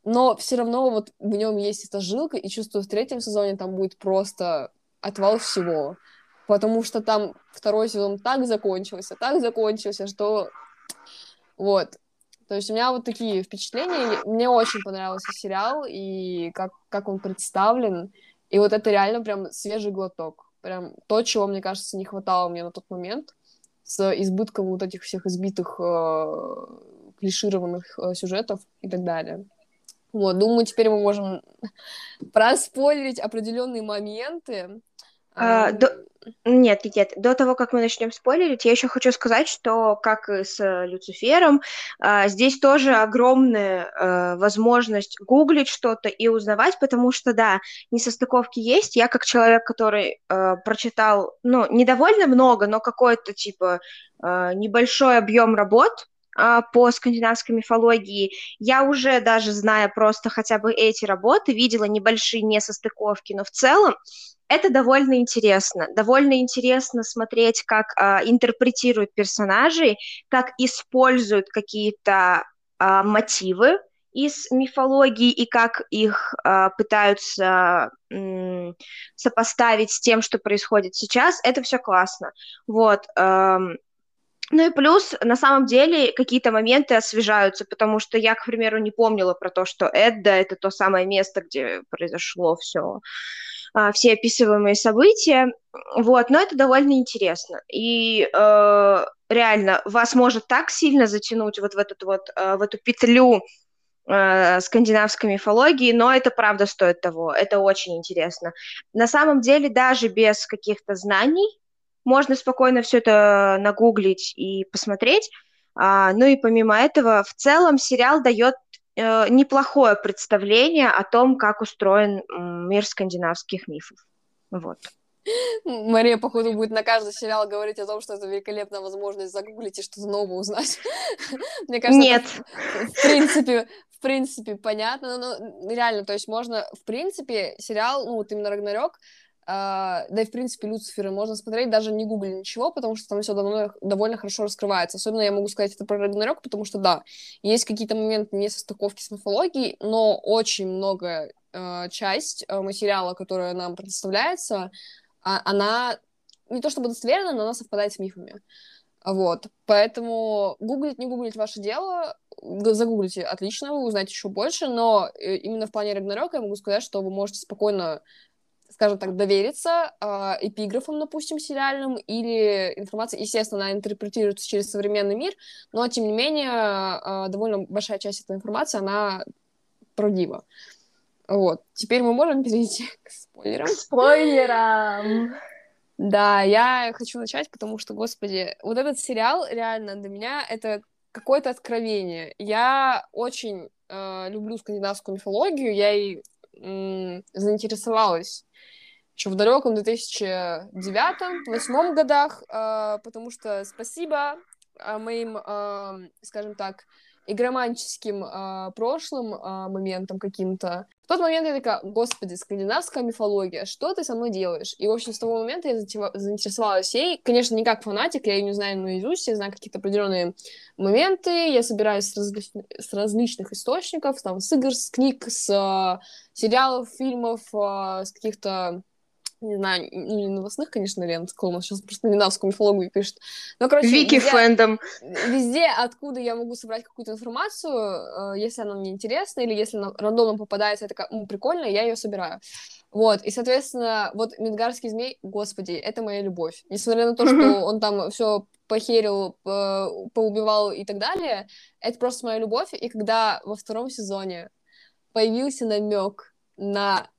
Но все равно вот в нем есть эта жилка, и чувствую, в третьем сезоне там будет просто отвал всего. Потому что там второй сезон так закончился, так закончился, что вот. То есть у меня вот такие впечатления. Мне очень понравился сериал, и как, как он представлен. И вот это реально прям свежий глоток. Прям то, чего, мне кажется, не хватало мне на тот момент. С избытком вот этих всех избитых э, клишированных э, сюжетов и так далее. Вот, думаю, теперь мы можем проспойлерить определенные моменты. А, до... Нет, нет, до того, как мы начнем спойлерить, я еще хочу сказать, что, как и с э, Люцифером, а, здесь тоже огромная а, возможность гуглить что-то и узнавать, потому что, да, несостыковки есть. Я, как человек, который а, прочитал, ну, не довольно много, но какой-то, типа, небольшой объем работ, по скандинавской мифологии, я уже даже зная просто хотя бы эти работы, видела небольшие несостыковки, но в целом это довольно интересно. Довольно интересно смотреть, как а, интерпретируют персонажей, как используют какие-то а, мотивы из мифологии и как их а, пытаются сопоставить с тем, что происходит сейчас. Это все классно. Вот. Эм, ну и плюс, на самом деле, какие-то моменты освежаются, потому что я, к примеру, не помнила про то, что Эдда — это то самое место, где произошло все а, все описываемые события, вот, но это довольно интересно, и э, реально вас может так сильно затянуть вот в, этот вот, э, в эту петлю э, скандинавской мифологии, но это правда стоит того, это очень интересно. На самом деле, даже без каких-то знаний, можно спокойно все это нагуглить и посмотреть, а, ну и помимо этого, в целом сериал дает э, неплохое представление о том, как устроен мир скандинавских мифов. Вот. Мария, походу, будет на каждый сериал говорить о том, что это великолепная возможность загуглить и что-то новое узнать. Мне кажется, Нет. Это, в принципе, в принципе, понятно. Но, но реально, то есть можно, в принципе, сериал, ну, вот именно Рагнарёк, да и, в принципе, Люцифера можно смотреть, даже не гугли ничего, потому что там все довольно, довольно хорошо раскрывается. Особенно я могу сказать это про Рагнарёк, потому что, да, есть какие-то моменты не состыковки с мифологией, но очень много uh, часть uh, материала, которая нам предоставляется, uh, она не то чтобы достоверна, но она совпадает с мифами. Вот, поэтому гуглить, не гуглить ваше дело, загуглите, отлично, вы узнаете еще больше, но э, именно в плане Рагнарёка я могу сказать, что вы можете спокойно скажем так, довериться э, эпиграфам, допустим, сериальным, или информация, естественно, она интерпретируется через современный мир, но, тем не менее, э, довольно большая часть этой информации, она правдива. Вот. Теперь мы можем перейти к спойлерам. К спойлерам! Да, я хочу начать, потому что, господи, вот этот сериал реально для меня это какое-то откровение. Я очень э, люблю скандинавскую мифологию, я ей заинтересовалась еще в далеком 2009-2008 годах, э, потому что спасибо э, моим, скажем так, игроманческим э, прошлым э, моментом каким-то. В тот момент я такая, господи, скандинавская мифология, что ты со мной делаешь? И, в общем, с того момента я заинтересовалась ей. Конечно, не как фанатик, я ее не знаю наизусть, я знаю какие-то определенные моменты, я собираюсь с, разли... с различных источников, там, с игр, с книг, с э, сериалов, фильмов, э, с каких-то не знаю, не новостных, конечно, лент, клоун сейчас просто скандинавскую мифологию пишет. Но, короче, Вики везде, фэндом. Везде, откуда я могу собрать какую-то информацию, э, если она мне интересна, или если она рандомно попадается, я такая, ну, прикольно, я ее собираю. Вот, и, соответственно, вот Мидгарский змей, господи, это моя любовь. Несмотря на то, что он там все похерил, поубивал и так далее, это просто моя любовь. И когда во втором сезоне появился намек на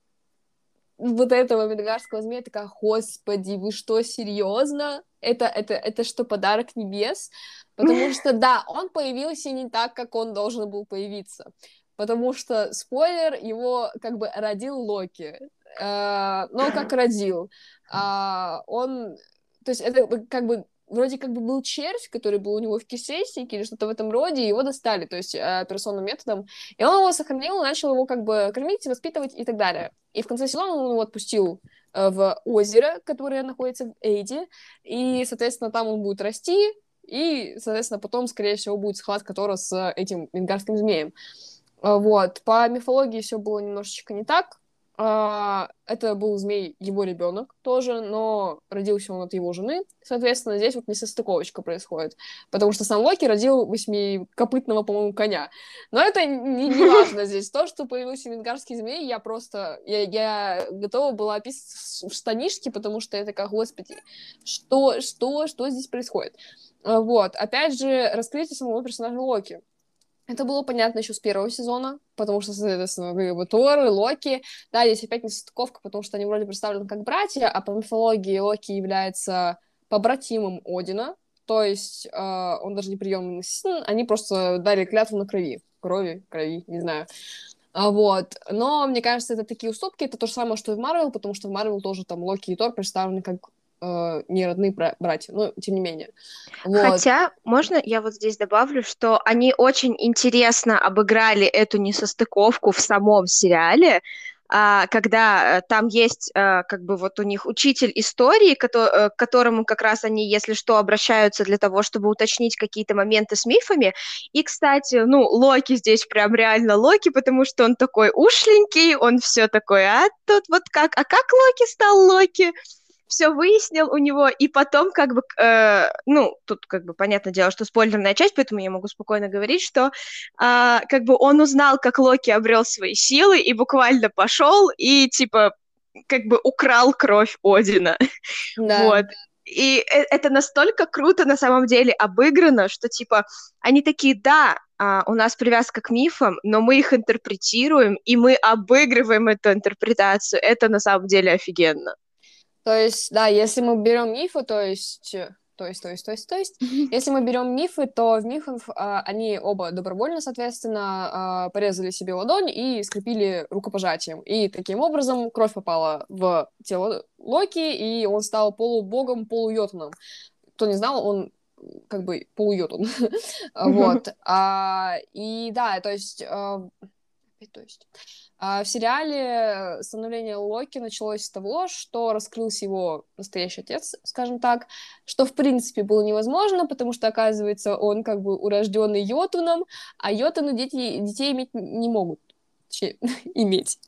вот этого медгарского змея, такая, господи, вы что, серьезно? Это, это, это что, подарок небес? Потому что, да, он появился не так, как он должен был появиться. Потому что, спойлер, его как бы родил Локи. Э, но как родил? Э, он... То есть это как бы вроде как бы был червь, который был у него в кишечнике или что-то в этом роде, его достали, то есть э, операционным методом, и он его сохранил, начал его как бы кормить, воспитывать и так далее. И в конце сезона он его отпустил э, в озеро, которое находится в Эйде, и, соответственно, там он будет расти, и, соответственно, потом, скорее всего, будет схватка Тора с этим венгарским змеем. Э, вот. По мифологии все было немножечко не так. А, это был змей его ребенок тоже, но родился он от его жены. Соответственно, здесь вот несостыковочка происходит. Потому что сам Локи родил восьмикопытного, по-моему, коня. Но это не, не важно здесь. То, что появился венгарский змей, я просто... Я, я готова была описать в штанишке, потому что я такая, господи, что, что, что здесь происходит? А, вот. Опять же, раскрытие самого персонажа Локи. Это было понятно еще с первого сезона, потому что, соответственно, вы Тор и Локи. Да, здесь опять нестыковка, потому что они вроде представлены как братья, а по мифологии Локи является побратимом Одина, то есть э, он даже не приемный сын, они просто дали клятву на крови. Крови, крови, не знаю. А, вот. Но, мне кажется, это такие уступки, это то же самое, что и в Марвел, потому что в Марвел тоже там Локи и Тор представлены как э, не родные братья, но тем не менее. Вот. Хотя, можно я вот здесь добавлю, что они очень интересно обыграли эту несостыковку в самом сериале, а, когда э, там есть а, как бы вот у них учитель истории, к которому как раз они, если что, обращаются для того, чтобы уточнить какие-то моменты с мифами. И, кстати, ну, Локи здесь прям реально Локи, потому что он такой ушленький, он все такой, а тут вот как, а как Локи стал Локи? Все выяснил у него, и потом как бы, э, ну, тут как бы понятное дело, что спойлерная часть, поэтому я могу спокойно говорить, что э, как бы он узнал, как Локи обрел свои силы, и буквально пошел и типа как бы украл кровь Одина. Да. Вот. И э, это настолько круто на самом деле обыграно, что типа они такие, да, а, у нас привязка к мифам, но мы их интерпретируем, и мы обыгрываем эту интерпретацию. Это на самом деле офигенно. То есть, да, если мы берем мифы, то есть то есть, то есть, то есть, то есть. Если мы берем мифы, то в мифах а, они оба добровольно, соответственно, а, порезали себе ладонь и скрепили рукопожатием. И таким образом кровь попала в тело Локи, и он стал полубогом, полуйотуном. Кто не знал, он как бы полуйотун. вот. А, и да, то есть... А, то есть... А в сериале становление Локи началось с того, что раскрылся его настоящий отец, скажем так, что в принципе было невозможно, потому что, оказывается, он как бы урожденный Йотуном, а Йотуны дети, детей иметь не могут. Точнее, иметь.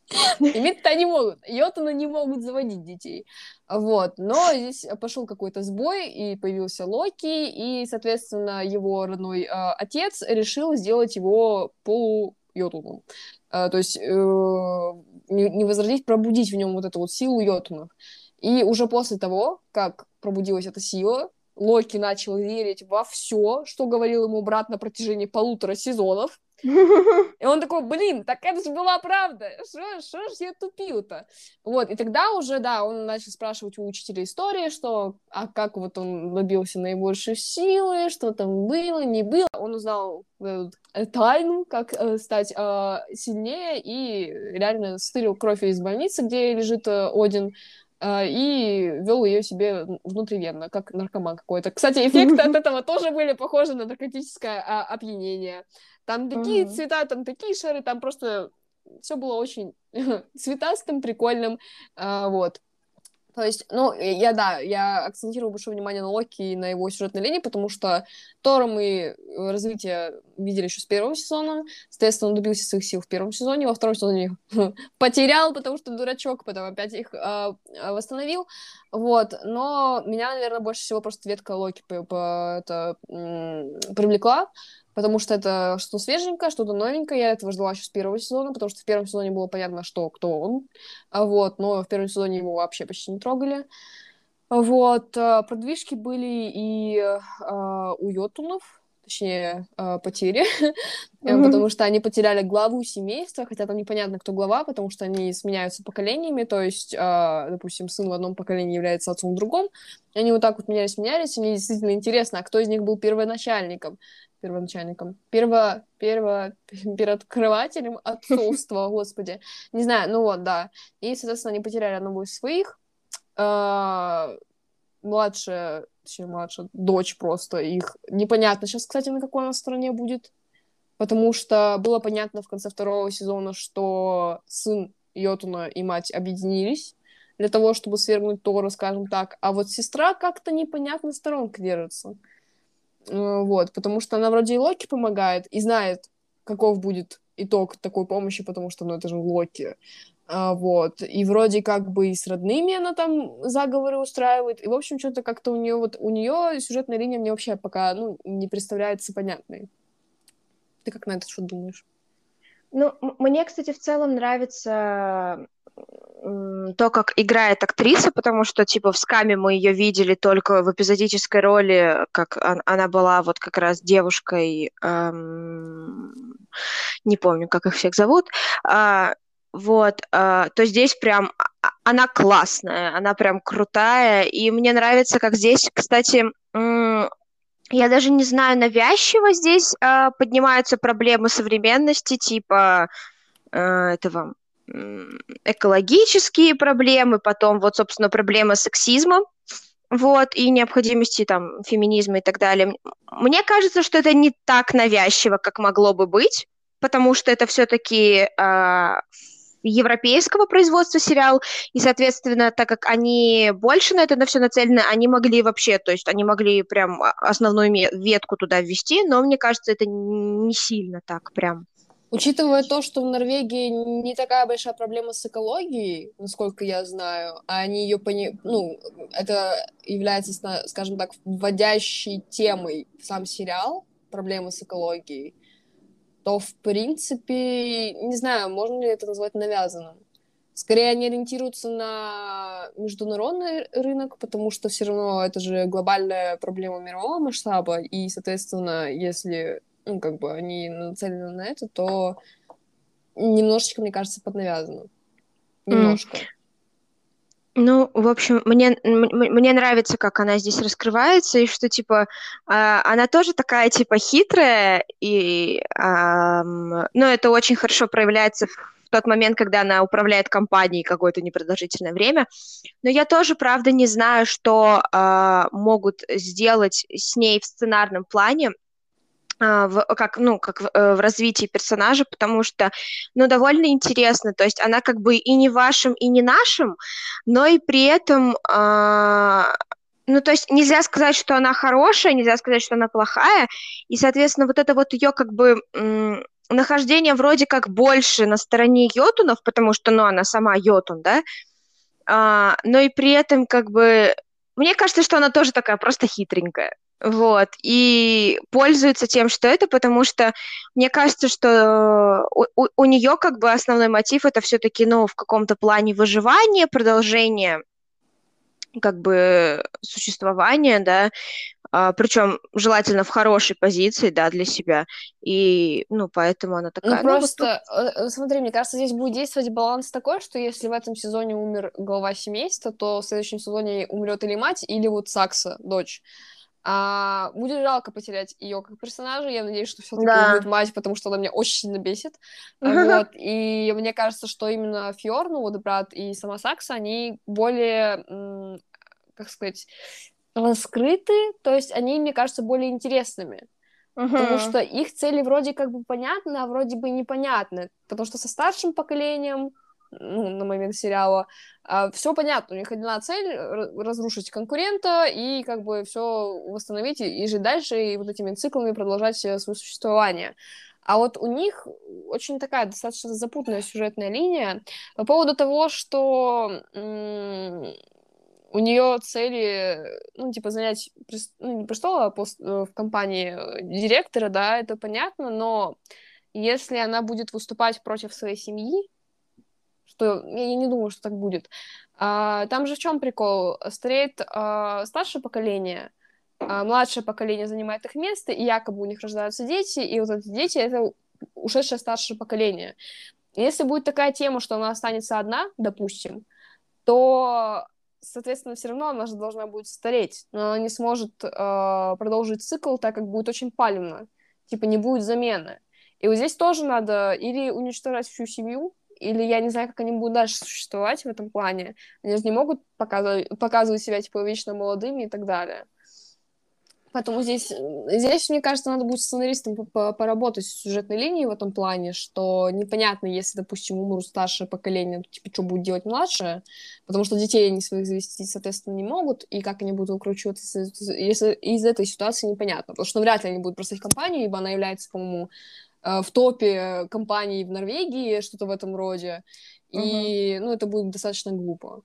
Иметь-то они могут. Йотуны не могут заводить детей. Вот. Но здесь пошел какой-то сбой, и появился Локи, и, соответственно, его родной э, отец решил сделать его полу йотуном. А, то есть э, не возродить, пробудить в нем вот эту вот силу йотунов. И уже после того, как пробудилась эта сила, Локи начал верить во все, что говорил ему брат на протяжении полутора сезонов. И он такой, блин, так это же была правда, что ж я тупил-то? Вот, и тогда уже, да, он начал спрашивать у учителя истории, что, а как вот он добился наибольшей силы, что там было, не было. Он узнал э, тайну, как э, стать э, сильнее, и реально стырил кровь из больницы, где лежит э, Один, э, и вел ее себе внутривенно, как наркоман какой-то. Кстати, эффекты от этого тоже были похожи на наркотическое а, опьянение. Там такие цвета, там такие шары, там просто все было очень цветастым, прикольным, а, вот. То есть, ну, я, да, я акцентирую большое внимание на Локи и на его сюжетной линии, потому что Тора мы э, развитие видели еще с первого сезона. Соответственно, он добился своих сил в первом сезоне, во втором сезоне их потерял, потому что дурачок, потом опять их э, восстановил. Вот, но меня, наверное, больше всего просто ветка Локи по, по, привлекла, потому что это что-то свеженькое, что-то новенькое. Я этого ждала еще с первого сезона, потому что в первом сезоне было понятно, что кто он. А вот, но в первом сезоне его вообще почти не трогали. Вот, а, продвижки были и а, у Йотунов, точнее, э, потери, mm-hmm. потому что они потеряли главу семейства, хотя там непонятно, кто глава, потому что они сменяются поколениями, то есть, э, допустим, сын в одном поколении является отцом в другом, они вот так вот менялись-менялись, и мне действительно интересно, а кто из них был первоначальником, первоначальником, перво, перво, первооткрывателем отцовства, господи, не знаю, ну вот, да, и, соответственно, они потеряли одного из своих, младшая точнее, младшая, дочь просто их. Непонятно сейчас, кстати, на какой она стороне будет. Потому что было понятно в конце второго сезона, что сын Йотуна и мать объединились для того, чтобы свергнуть Тору, скажем так. А вот сестра как-то непонятно сторонка держится. Э, вот, потому что она вроде и Локи помогает, и знает, каков будет итог такой помощи, потому что, ну, это же Локи. А, вот. И вроде как бы и с родными она там заговоры устраивает. И, в общем, что-то как-то у нее вот у нее сюжетная линия мне вообще пока ну, не представляется понятной. Ты как на это что думаешь? Ну, мне, кстати, в целом нравится то, как играет актриса, потому что, типа, в «Скаме» мы ее видели только в эпизодической роли, как она была вот как раз девушкой, эм, не помню, как их всех зовут, а, вот, э, то здесь прям а, она классная, она прям крутая, и мне нравится, как здесь, кстати, я даже не знаю, навязчиво здесь э, поднимаются проблемы современности, типа э, этого экологические проблемы, потом вот, собственно, проблемы сексизма, вот, и необходимости там феминизма и так далее. Мне кажется, что это не так навязчиво, как могло бы быть, потому что это все-таки э, европейского производства сериал, и, соответственно, так как они больше на это на все нацелены, они могли вообще, то есть они могли прям основную ветку туда ввести, но мне кажется, это не сильно так прям. Учитывая то, что в Норвегии не такая большая проблема с экологией, насколько я знаю, а они ее пони... ну, это является, скажем так, вводящей темой в сам сериал, проблемы с экологией, то, в принципе, не знаю, можно ли это назвать навязанным. Скорее, они ориентируются на международный рынок, потому что все равно это же глобальная проблема мирового масштаба, и, соответственно, если, ну, как бы они нацелены на это, то немножечко, мне кажется, поднавязано. Немножко. Mm. Ну, в общем, мне, мне нравится, как она здесь раскрывается, и что, типа, а, она тоже такая, типа, хитрая, и, ну, это очень хорошо проявляется в тот момент, когда она управляет компанией какое-то непродолжительное время. Но я тоже, правда, не знаю, что а, могут сделать с ней в сценарном плане, в, как, ну, как в, э, в развитии персонажа, потому что, ну, довольно интересно, то есть она как бы и не вашим, и не нашим, но и при этом, а, ну, то есть нельзя сказать, что она хорошая, нельзя сказать, что она плохая, и, соответственно, вот это вот ее как бы нахождение вроде как больше на стороне йотунов, потому что, ну, она сама йотун, да, а, но и при этом как бы, мне кажется, что она тоже такая просто хитренькая, вот, и пользуется тем, что это, потому что мне кажется, что у, у, у нее как бы основной мотив это все-таки, ну, в каком-то плане выживание, продолжение как бы существования, да, а, причем желательно в хорошей позиции, да, для себя. И, ну, поэтому она такая. Ну, просто, ну, вот... Э, смотри, мне кажется, здесь будет действовать баланс такой, что если в этом сезоне умер глава семейства, то в следующем сезоне умрет или мать, или вот Сакса, дочь. А, будет жалко потерять ее как персонажа. Я надеюсь, что все-таки да. будет мать, потому что она меня очень сильно бесит. Вот. И мне кажется, что именно Фьор, ну вот брат и сама Сакса, они более, как сказать, раскрыты, то есть они, мне кажется, более интересными. Uh-huh. Потому что их цели вроде как бы понятны, а вроде бы непонятны. Потому что со старшим поколением ну, на момент сериала, а, все понятно, у них одна цель разрушить конкурента и как бы все восстановить и, жить дальше, и вот этими циклами продолжать э, свое существование. А вот у них очень такая достаточно запутанная сюжетная линия по поводу того, что у нее цели, ну, типа, занять, ну, не престола, а пост, э, в компании э, директора, да, это понятно, но если она будет выступать против своей семьи, что я не думаю, что так будет. А, там же в чем прикол? Стареет а, старшее поколение, а младшее поколение занимает их место, и якобы у них рождаются дети, и вот эти дети — это ушедшее старшее поколение. Если будет такая тема, что она останется одна, допустим, то, соответственно, все равно она же должна будет стареть, но она не сможет э, продолжить цикл, так как будет очень палевно, типа не будет замены. И вот здесь тоже надо или уничтожать всю семью, или я не знаю, как они будут дальше существовать в этом плане. Они же не могут показывать, показывать себя, типа, вечно молодыми и так далее. Поэтому здесь, здесь, мне кажется, надо будет сценаристам поработать с сюжетной линией в этом плане, что непонятно, если, допустим, умрут старшее поколение, то, типа, что будет делать младшее, потому что детей они своих завести, соответственно, не могут, и как они будут выкручиваться, если из этой ситуации непонятно, потому что вряд ли они будут бросать компанию, ибо она является, по-моему, в топе компаний в Норвегии, что-то в этом роде. И, uh-huh. ну, это будет достаточно глупо.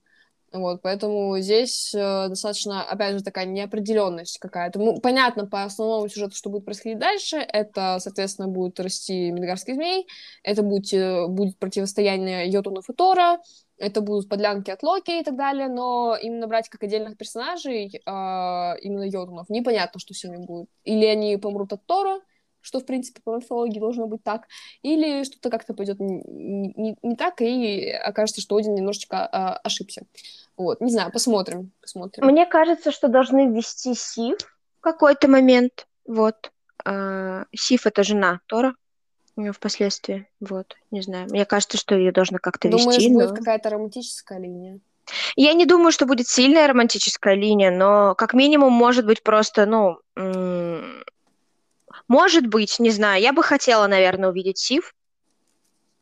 Вот, поэтому здесь э, достаточно, опять же, такая неопределенность какая-то. Ну, понятно по основному сюжету, что будет происходить дальше. Это, соответственно, будет расти Медгарский змей, это будет, э, будет противостояние Йотунов и Тора, это будут подлянки от Локи и так далее, но именно брать как отдельных персонажей, э, именно Йотунов, непонятно, что с ними будет. Или они помрут от Тора, что, в принципе, по мифологии должно быть так, или что-то как-то пойдет не, не, не так, и окажется, что Один немножечко а, ошибся. Вот, не знаю, посмотрим, посмотрим. Мне кажется, что должны ввести Сив в какой-то момент, вот. А, Сив — это жена Тора, впоследствии, вот, не знаю. Мне кажется, что ее должны как-то вести. Думаешь, но... будет какая-то романтическая линия? Я не думаю, что будет сильная романтическая линия, но как минимум может быть просто, ну, может быть, не знаю. Я бы хотела, наверное, увидеть Сив.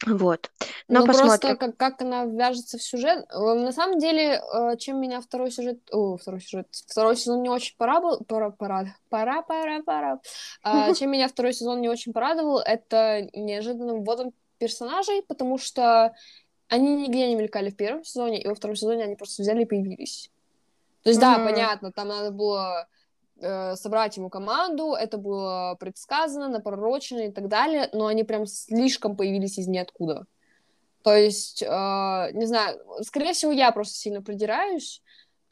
Вот. Но ну, посмотрим. просто как, как она вяжется в сюжет. Э, на самом деле, э, чем меня второй сюжет... О, второй сюжет... Второй сезон не очень порадовал... Пора, пора, пора, пора, пора. А, чем меня второй сезон не очень порадовал, это неожиданным вводом персонажей, потому что они нигде не мелькали в первом сезоне, и во втором сезоне они просто взяли и появились. То есть, mm-hmm. да, понятно, там надо было собрать ему команду, это было предсказано, напророчено и так далее, но они прям слишком появились из ниоткуда. То есть, э, не знаю, скорее всего, я просто сильно придираюсь,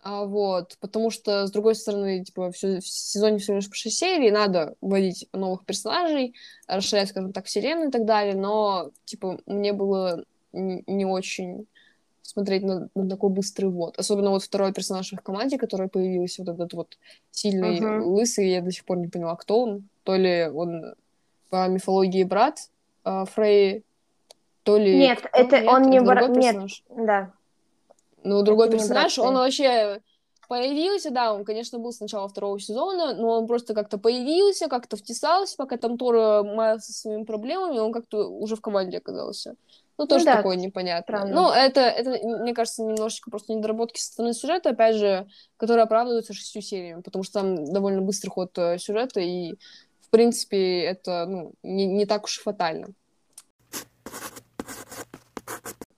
э, вот, потому что, с другой стороны, типа, все, в сезоне всего лишь по 6 серий, надо вводить новых персонажей, расширять, скажем так, вселенную и так далее, но, типа, мне было не очень смотреть на, на такой быстрый ввод. Особенно вот второй персонаж в их команде, который появился, вот этот вот сильный uh-huh. лысый, я до сих пор не поняла, кто он. То ли он по мифологии брат э, Фрей, то ли... Нет, кто? это Нет, он это не брат, нет, да. Ну, другой это персонаж, он вообще появился, да, он, конечно, был с начала второго сезона, но он просто как-то появился, как-то втесался, пока там Тора маялся со своими проблемами, он как-то уже в команде оказался. Ну, тоже ну, да, такое непонятно. Странно. Ну, это, это, мне кажется, немножечко просто недоработки со стороны сюжета, опять же, которые оправдываются шестью сериями, потому что там довольно быстрый ход э, сюжета, и, в принципе, это, ну, не, не так уж и фатально.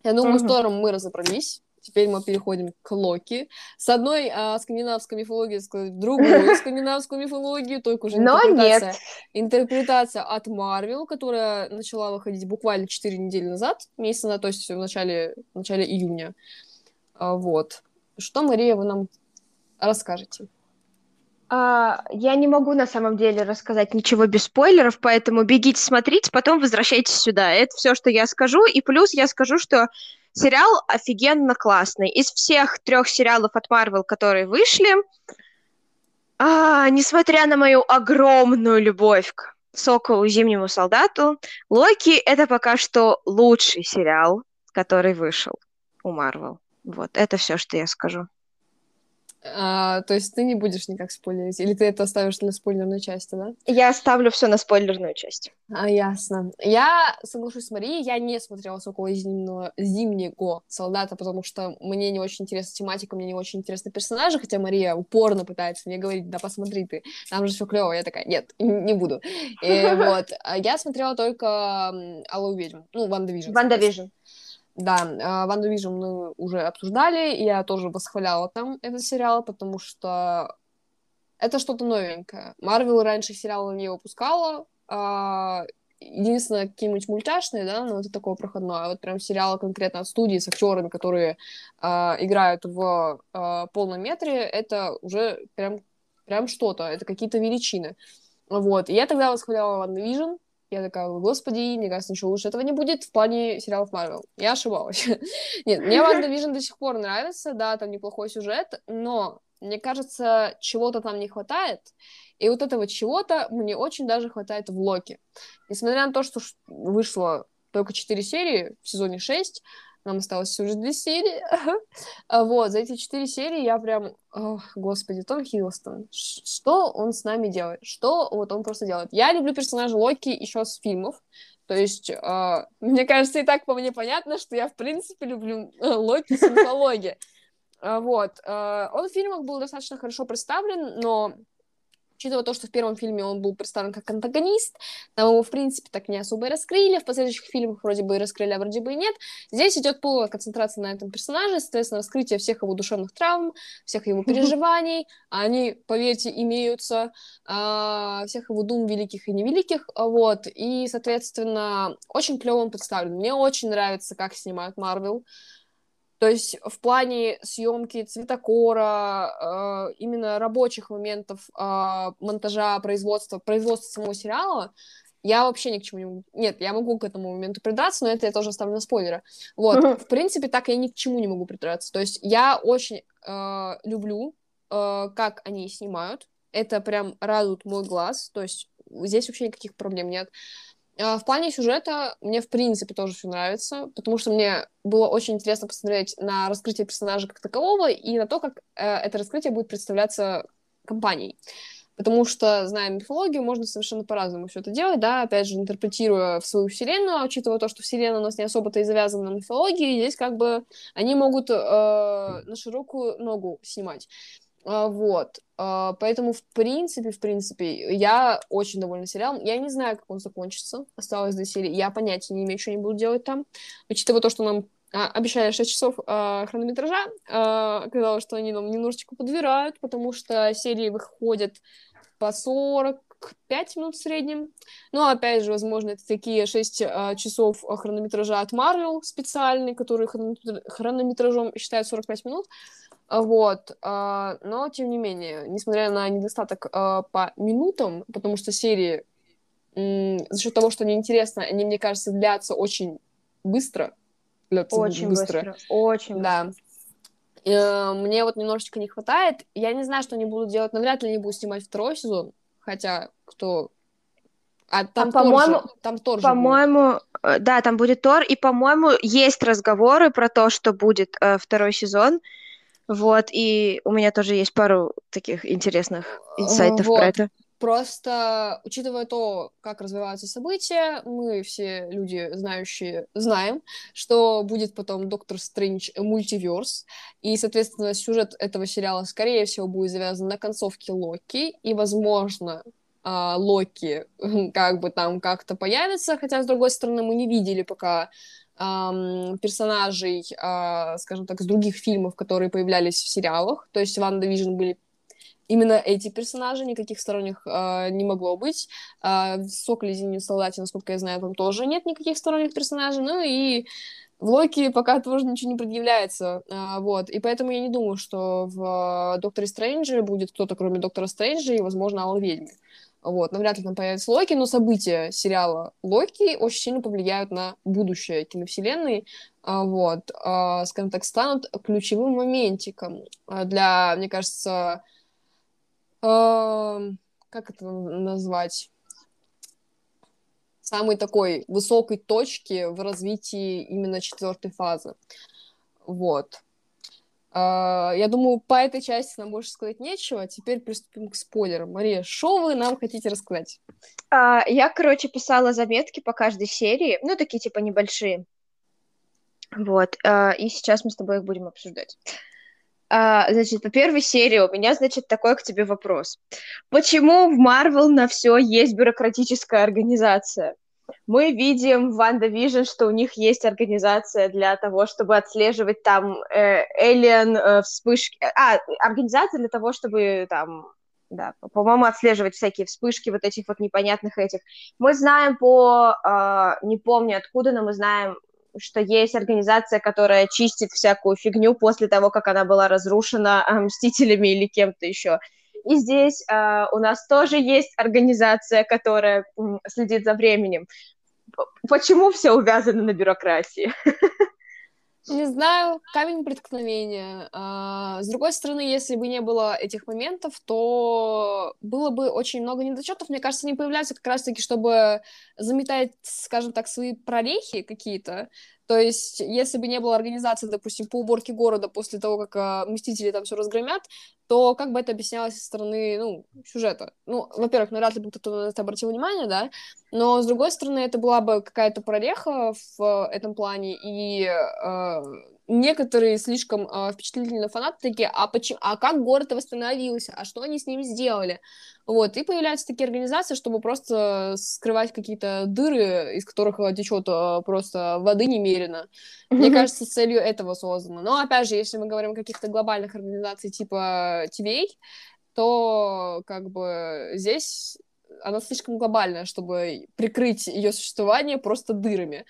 Я думаю, угу. с Тором мы разобрались. Теперь мы переходим к Локи. С одной а, скандинавской мифологии сказать другую скандинавскую мифологию, только уже Но интерпретация, нет. интерпретация от Марвел, которая начала выходить буквально 4 недели назад, месяц назад, то есть в начале, в начале июня. А, вот. Что, Мария, вы нам расскажете? А, я не могу на самом деле рассказать ничего без спойлеров, поэтому бегите смотрите, потом возвращайтесь сюда. Это все, что я скажу. И плюс я скажу, что Сериал офигенно классный. Из всех трех сериалов от Marvel, которые вышли, А, несмотря на мою огромную любовь к Соколу Зимнему солдату, Локи это пока что лучший сериал, который вышел у Марвел. Вот, это все, что я скажу. А, то есть ты не будешь никак спойлерить? Или ты это оставишь на спойлерную часть, да? Я оставлю все на спойлерную часть. А, ясно. Я соглашусь с Марией, я не смотрела «Сокола зимнего, зимнего солдата», потому что мне не очень интересна тематика, мне не очень интересны персонажи, хотя Мария упорно пытается мне говорить, да посмотри ты, там же все клево. Я такая, нет, не буду. И вот. А я смотрела только «Алую ведьму», ну, «WandaVision». «WandaVision». Да, Ванду Vision мы уже обсуждали, и я тоже восхваляла там этот сериал, потому что это что-то новенькое. Марвел раньше сериалы не выпускала, а, единственное, какие-нибудь мультяшные, да, но это такое проходное. А вот прям сериалы конкретно от студии с актерами, которые а, играют в а, полном метре, это уже прям, прям что-то, это какие-то величины. Вот, и я тогда восхваляла WandaVision, я такая, господи, мне кажется, ничего лучше этого не будет в плане сериалов Марвел. Я ошибалась. Нет, мне WandaVision до сих пор нравится, да, там неплохой сюжет, но мне кажется, чего-то там не хватает, и вот этого чего-то мне очень даже хватает в Локи. Несмотря на то, что вышло только 4 серии в сезоне 6, нам осталось лишь две серии. А вот, за эти четыре серии я прям... Ох, господи, Том Хиддлстон. Что он с нами делает? Что вот он просто делает? Я люблю персонажа Локи еще с фильмов. То есть, э, мне кажется, и так по мне понятно, что я, в принципе, люблю э, Локи с мифологии. А, вот. Он в фильмах был достаточно хорошо представлен, но учитывая то, что в первом фильме он был представлен как антагонист, там его, в принципе, так не особо и раскрыли, в последующих фильмах вроде бы и раскрыли, а вроде бы и нет. Здесь идет полная концентрация на этом персонаже, соответственно, раскрытие всех его душевных травм, всех его переживаний, а они, поверьте, имеются, а, всех его дум великих и невеликих, вот, и, соответственно, очень клево он представлен. Мне очень нравится, как снимают Марвел, то есть в плане съемки цветокора, э, именно рабочих моментов э, монтажа, производства, производства самого сериала, я вообще ни к чему не могу. Нет, я могу к этому моменту придраться, но это я тоже оставлю на спойлеры. Вот, в принципе, так я ни к чему не могу придраться. То есть я очень э, люблю, э, как они снимают. Это прям радует мой глаз. То есть здесь вообще никаких проблем нет. А, в плане сюжета мне, в принципе, тоже все нравится, потому что мне было очень интересно посмотреть на раскрытие персонажа как такового и на то, как э, это раскрытие будет представляться компанией. Потому что, зная мифологию, можно совершенно по-разному все это делать, да, опять же, интерпретируя в свою вселенную, а учитывая то, что вселенная у нас не особо-то и завязана на мифологии, здесь как бы они могут э, на широкую ногу снимать. А, вот. А, поэтому, в принципе, в принципе, я очень довольна сериалом. Я не знаю, как он закончится. Осталось две серии. Я понятия не имею, что они будут делать там. Учитывая то, что нам а, обещали 6 часов хронометража, оказалось, что они нам немножечко подбирают, потому что серии выходят по 40 5 минут в среднем. Но, опять же, возможно, это такие 6 а, часов хронометража от Marvel специальный, который хронометражом считают 45 минут. А, вот, а, но тем не менее, несмотря на недостаток а, по минутам, потому что серии за счет того, что они интересны, они, мне кажется, длятся очень быстро. Длятся очень быстро. быстро. Очень да. быстро. Э, мне вот немножечко не хватает. Я не знаю, что они будут делать, но вряд ли они будут снимать второй сезон. Хотя, кто а там, а, по-моему, там Тор По-моему, э, да, там будет Тор, и, по-моему, есть разговоры про то, что будет э, второй сезон. Вот, и у меня тоже есть пару таких интересных инсайтов вот. про это. Просто, учитывая то, как развиваются события, мы все люди, знающие, знаем, что будет потом Доктор Стрэндж мультиверс, и, соответственно, сюжет этого сериала, скорее всего, будет завязан на концовке Локи, и, возможно, а, Локи как бы там как-то появится, хотя, с другой стороны, мы не видели пока персонажей, э, скажем так, с других фильмов, которые появлялись в сериалах. То есть WandaVision были именно эти персонажи, никаких сторонних э, не могло быть. Э, в Соколе Зимнем насколько я знаю, там тоже нет никаких сторонних персонажей. Ну и в Локи пока тоже ничего не предъявляется, а, вот, и поэтому я не думаю, что в Докторе Стрэнджи будет кто-то, кроме Доктора Стрэнджа и, возможно, Алой Ведьмы. Вот, навряд ли там появится Локи, но события сериала Локи очень сильно повлияют на будущее киновселенной. А, вот, а, скажем так, станут ключевым моментиком для, мне кажется, как это назвать? самой такой высокой точки в развитии именно четвертой фазы. Вот. Uh, я думаю, по этой части нам больше сказать нечего. Теперь приступим к спойлерам. Мария, что вы нам хотите рассказать? Uh, я, короче, писала заметки по каждой серии, ну, такие типа небольшие. Вот. Э, и сейчас мы с тобой их будем обсуждать. Значит, по первой серии у меня, значит, такой к тебе вопрос. Почему в Марвел на все есть бюрократическая организация? Мы видим в WandaVision, что у них есть организация для того, чтобы отслеживать там э, alien э, вспышки. А, организация для того, чтобы там да, по-моему, отслеживать всякие вспышки вот этих вот непонятных этих. Мы знаем по, э, не помню откуда, но мы знаем, что есть организация, которая чистит всякую фигню после того, как она была разрушена э, Мстителями или кем-то еще. И здесь э, у нас тоже есть организация, которая следит за временем. Почему все увязано на бюрократии? Не знаю, камень преткновения. А, с другой стороны, если бы не было этих моментов, то было бы очень много недочетов. Мне кажется, они появляются как раз-таки, чтобы заметать, скажем так, свои прорехи какие-то. То есть, если бы не было организации, допустим, по уборке города после того, как а, Мстители там все разгромят, то как бы это объяснялось со стороны, ну, сюжета? Ну, во-первых, навряд ли бы кто-то на это обратил внимание, да, но, с другой стороны, это была бы какая-то прореха в этом плане, и э, некоторые слишком э, впечатлительные фанаты такие, а, почему, а как город восстановился, а что они с ним сделали? Вот, и появляются такие организации, чтобы просто скрывать какие-то дыры, из которых течет э, просто воды немерено. Мне кажется, с целью этого создано. Но, опять же, если мы говорим о каких-то глобальных организациях типа TVA, то как бы здесь она слишком глобальная, чтобы прикрыть ее существование просто дырами.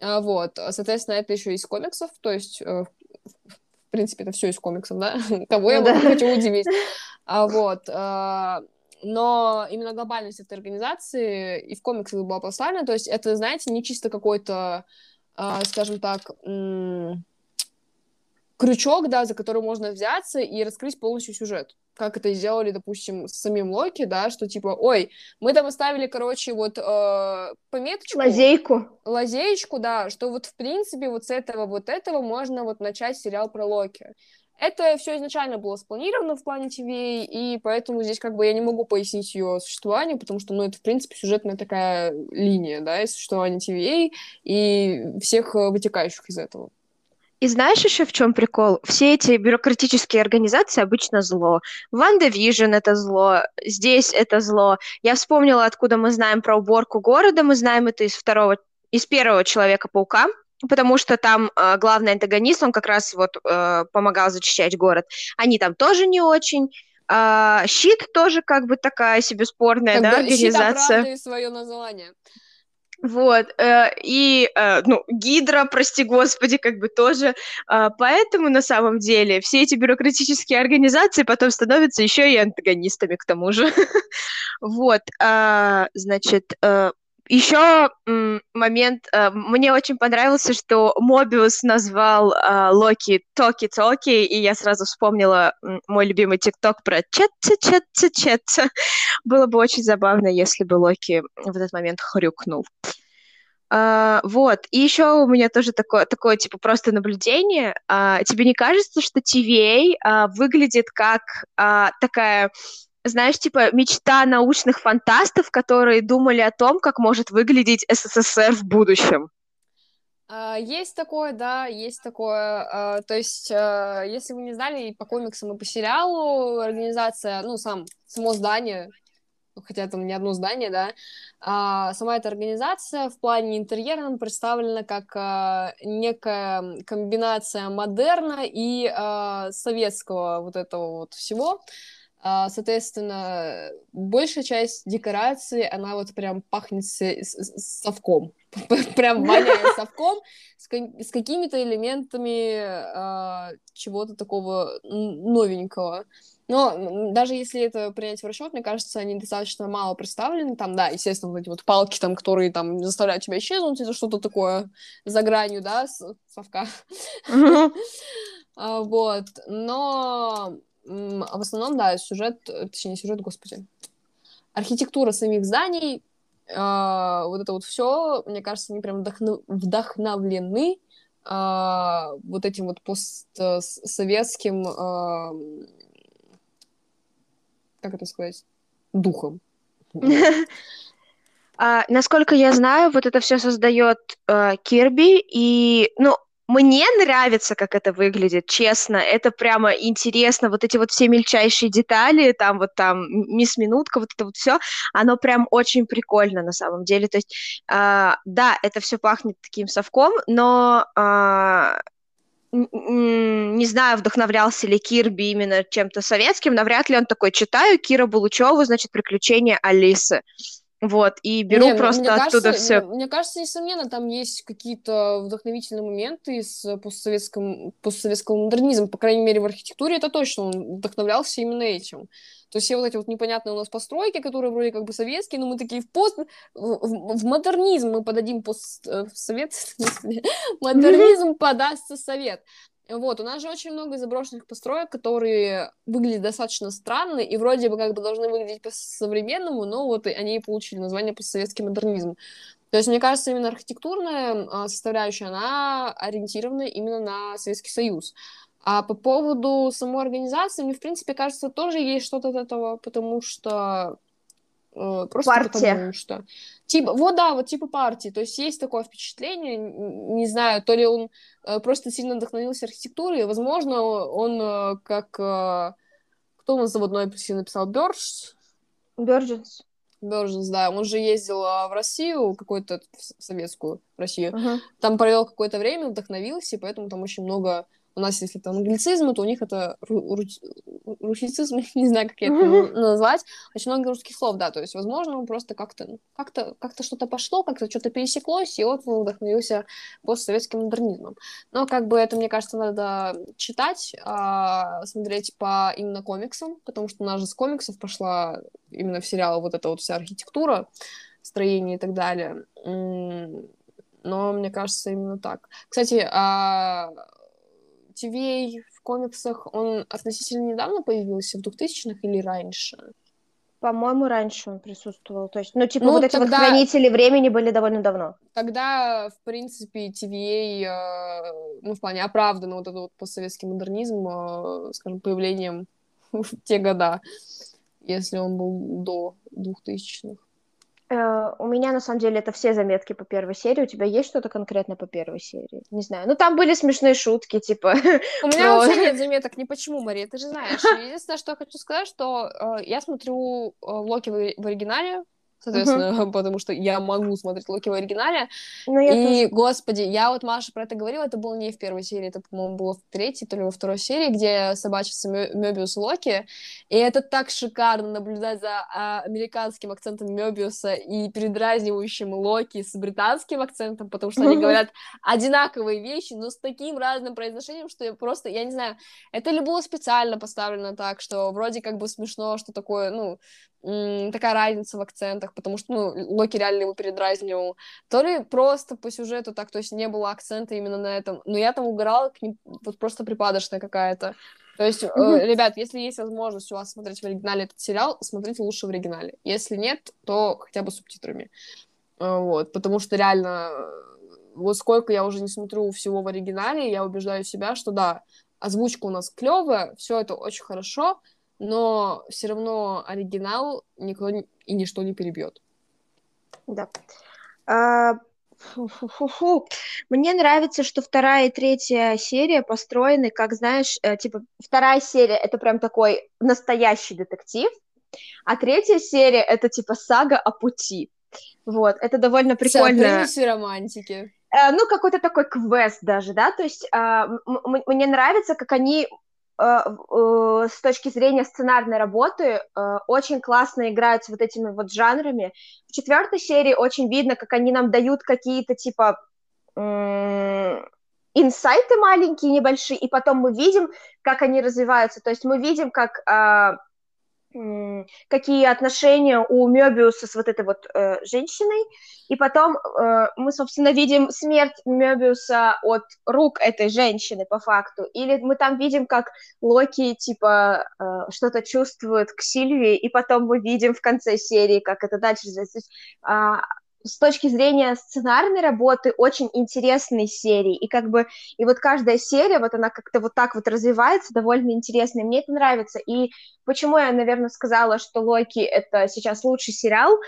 А, вот, соответственно, это еще из комиксов, то есть, э, в принципе, это все из комиксов, да? Кого я могу хочу удивить? А, вот, а, но именно глобальность этой организации и в комиксах была поставлена, то есть это, знаете, не чисто какой-то, скажем так, крючок, да, за который можно взяться и раскрыть полностью сюжет. Как это сделали, допустим, с самим Локи, да, что типа, ой, мы там оставили, короче, вот э, пометочку. Лазейку. Лазеечку, да, что вот в принципе вот с этого вот этого можно вот начать сериал про Локи. Это все изначально было спланировано в плане TVA, и поэтому здесь как бы я не могу пояснить ее существование, потому что, ну, это, в принципе, сюжетная такая линия, да, и существование TVA и всех э, вытекающих из этого. И знаешь еще в чем прикол? Все эти бюрократические организации обычно зло. WandaVision это зло, здесь это зло. Я вспомнила, откуда мы знаем про уборку города. Мы знаем это из второго, из первого Человека-паука, потому что там э, главный антагонист, он как раз вот э, помогал зачищать город. Они там тоже не очень. А, щит тоже как бы такая себе спорная, как да, организация. Щит свое название. Вот, э, и, э, ну, Гидра, прости господи, как бы тоже. Э, поэтому, на самом деле, все эти бюрократические организации потом становятся еще и антагонистами, к тому же. Вот, э, значит, э, еще момент, э, мне очень понравился, что Мобиус назвал э, Локи Токи-Токи, и я сразу вспомнила мой любимый ТикТок про чет-чет-чет-чет. Было бы очень забавно, если бы Локи в этот момент хрюкнул. Uh, вот, и еще у меня тоже такое, такое типа, просто наблюдение. Uh, тебе не кажется, что TVA uh, выглядит как такая знаешь, типа мечта научных фантастов, которые думали о том, как может выглядеть СССР в будущем. Uh, есть такое, да, есть такое. Uh, то есть, uh, если вы не знали, и по комиксам, и по сериалу организация, ну, сам, само здание, хотя там не одно здание, да, сама эта организация в плане интерьера представлена как некая комбинация модерна и советского вот этого вот всего. А, соответственно, большая часть декорации, она вот прям пахнет с, с, совком. прям воняет совком с, с какими-то элементами а, чего-то такого новенького. Но даже если это принять в расчет, мне кажется, они достаточно мало представлены. Там, да, естественно, вот эти вот палки, там, которые там заставляют тебя исчезнуть, это что-то такое за гранью, да, совка. Mm-hmm. вот. Но А в основном, да, сюжет, точнее, сюжет, господи, архитектура самих зданий, э, вот это вот все, мне кажется, они прям вдохну- вдохновлены э, вот этим вот постсоветским, э, как это сказать, духом. А, насколько я знаю, вот это все создает э, Кирби, и, ну, мне нравится, как это выглядит, честно. Это прямо интересно. Вот эти вот все мельчайшие детали, там вот там мисс Минутка, вот это вот все, оно прям очень прикольно на самом деле. То есть, э, да, это все пахнет таким совком, но э, не знаю, вдохновлялся ли Кирби именно чем-то советским, навряд ли он такой читаю Кира Булучеву, значит, приключения Алисы. Вот, и беру не, просто мне оттуда кажется, все. Мне, мне кажется, несомненно, там есть какие-то вдохновительные моменты из постсоветского, постсоветского модернизма. По крайней мере, в архитектуре это точно. Он вдохновлялся именно этим. То есть все вот эти вот непонятные у нас постройки, которые вроде как бы советские, но мы такие в пост... В, в модернизм мы подадим пост... Э, в совет... Модернизм подастся совет. Вот, у нас же очень много заброшенных построек, которые выглядят достаточно странно и вроде бы как бы должны выглядеть по-современному, но вот они получили название постсоветский модернизм. То есть, мне кажется, именно архитектурная а, составляющая, она ориентирована именно на Советский Союз. А по поводу самой организации, мне, в принципе, кажется, тоже есть что-то от этого, потому что Э, просто Партия. потому что... Типа, вот да, вот типа партии. То есть есть такое впечатление, не знаю, то ли он э, просто сильно вдохновился архитектурой, возможно, он э, как... Кто у нас заводной апельсин написал? Бёрдж? Бёрджесс. Бёрджесс, да. Он же ездил в Россию, какую-то в советскую Россию. Uh-huh. Там провел какое-то время, вдохновился, и поэтому там очень много у нас, если там англицизмы, то у них это русицизм, не знаю, как это назвать. Очень много русских слов, да, то есть, возможно, он просто как-то, как-то, как-то что-то пошло, как-то что-то пересеклось, и вот он вдохновился постсоветским модернизмом. Но, как бы, это, мне кажется, надо читать, а, смотреть по именно комиксам, потому что у нас же с комиксов пошла именно в сериал вот эта вот вся архитектура, строение и так далее. Но мне кажется, именно так. Кстати, TVA в комиксах, он относительно недавно появился, в 2000-х или раньше? По-моему, раньше он присутствовал. То есть, ну, типа, ну, вот тогда... эти вот хранители времени были довольно давно. Тогда, в принципе, TVA, э, ну, в плане оправдан вот этот вот постсоветский модернизм, э, скажем, появлением в те года, если он был до 2000-х. Э, у меня, на самом деле, это все заметки по первой серии. У тебя есть что-то конкретно по первой серии? Не знаю. Ну, там были смешные шутки, типа... У меня вообще нет заметок ни почему, Мария, ты же знаешь. Единственное, что я хочу сказать, что э, я смотрю э, Локи в оригинале, соответственно, uh-huh. потому что я могу смотреть Локи в оригинале. Ну, и, тоже... господи, я вот Маша про это говорила, это было не в первой серии, это, по-моему, было в третьей, то ли во второй серии, где собачится Мёбиус Локи, и это так шикарно наблюдать за а, американским акцентом Мёбиуса и передразнивающим Локи с британским акцентом, потому что они говорят одинаковые вещи, но с таким разным произношением, что я просто, я не знаю, это ли было специально поставлено так, что вроде как бы смешно, что такое, ну, такая разница в акцентах, потому что, ну, Локи реально его передразнивал, то ли просто по сюжету так, то есть не было акцента именно на этом, но я там угорала, к ним, вот просто припадочная какая-то. То есть, э, ребят, если есть возможность у вас смотреть в оригинале этот сериал, смотрите лучше в оригинале. Если нет, то хотя бы субтитрами. Э, вот, потому что реально, вот сколько я уже не смотрю всего в оригинале, я убеждаю себя, что да, озвучка у нас клевая, все это очень хорошо, но все равно оригинал никто и ничто не перебьет. Да. А, фу-фу-фу. Мне нравится, что вторая и третья серия построены, как знаешь, э, типа вторая серия это прям такой настоящий детектив, а третья серия это типа сага о пути. Вот, это довольно прикольно. Все романтики. Э, ну, какой-то такой квест даже, да, то есть э, мне нравится, как они с точки зрения сценарной работы э, очень классно играют с вот этими вот жанрами. В четвертой серии очень видно, как они нам дают какие-то типа инсайты маленькие, небольшие, и потом мы видим, как они развиваются. То есть мы видим, как какие отношения у Мёбиуса с вот этой вот э, женщиной, и потом э, мы, собственно, видим смерть Мёбиуса от рук этой женщины по факту, или мы там видим, как Локи, типа, э, что-то чувствует к Сильвии, и потом мы видим в конце серии, как это дальше. Развивается. Э, с точки зрения сценарной работы очень интересные серии, и как бы, и вот каждая серия, вот она как-то вот так вот развивается, довольно интересно, и мне это нравится, и почему я, наверное, сказала, что Локи это сейчас лучший сериал,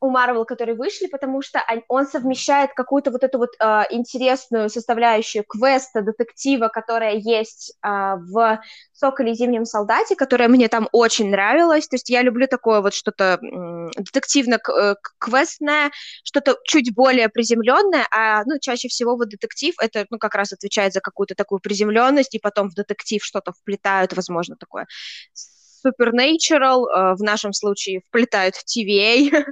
у Марвел, которые вышли, потому что он совмещает какую-то вот эту вот э, интересную составляющую квеста, детектива, которая есть э, в «Соколе и зимнем солдате», которая мне там очень нравилась. То есть я люблю такое вот что-то э, детективно-квестное, что-то чуть более приземленное, а ну, чаще всего вот детектив это ну, как раз отвечает за какую-то такую приземленность, и потом в детектив что-то вплетают, возможно, такое Supernatural, э, в нашем случае вплетают в TVA э,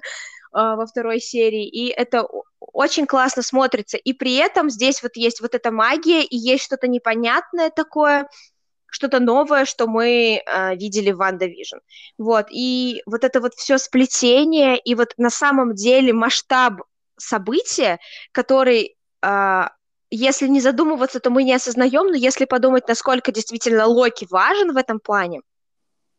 во второй серии, и это очень классно смотрится. И при этом здесь вот есть вот эта магия, и есть что-то непонятное такое, что-то новое, что мы э, видели в WandaVision. Вот, и вот это вот все сплетение, и вот на самом деле масштаб события, который э, если не задумываться, то мы не осознаем, но если подумать, насколько действительно Локи важен в этом плане,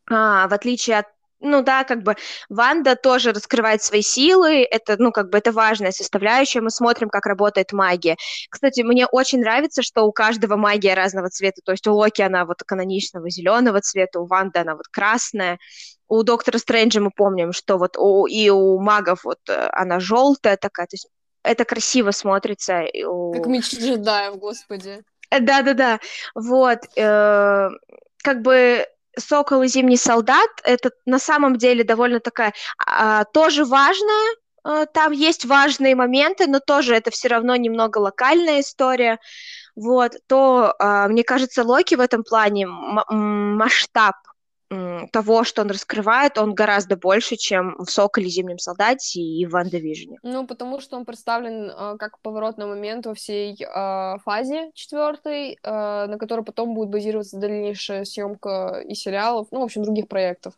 а, в отличие от ну да, как бы Ванда тоже раскрывает свои силы, это, ну, как бы это важная составляющая, мы смотрим, как работает магия. Кстати, мне очень нравится, что у каждого магия разного цвета, то есть у Локи она вот каноничного зеленого цвета, у Ванды она вот красная, у Доктора Стрэнджа мы помним, что вот у, и у магов вот э, она желтая такая, то есть это красиво смотрится. У... Как меч джедаев, господи. Да-да-да, вот, э, как бы Сокол и Зимний солдат это на самом деле довольно такая а, тоже важная. А, там есть важные моменты, но тоже это все равно немного локальная история. Вот, то, а, мне кажется, Локи в этом плане масштаб того, что он раскрывает, он гораздо больше, чем в «Соколе», «Зимнем солдате» и в «Ванда Вижне». Ну, потому что он представлен э, как поворотный момент во всей э, фазе четвертой, э, на которой потом будет базироваться дальнейшая съемка и сериалов, ну, в общем, других проектов.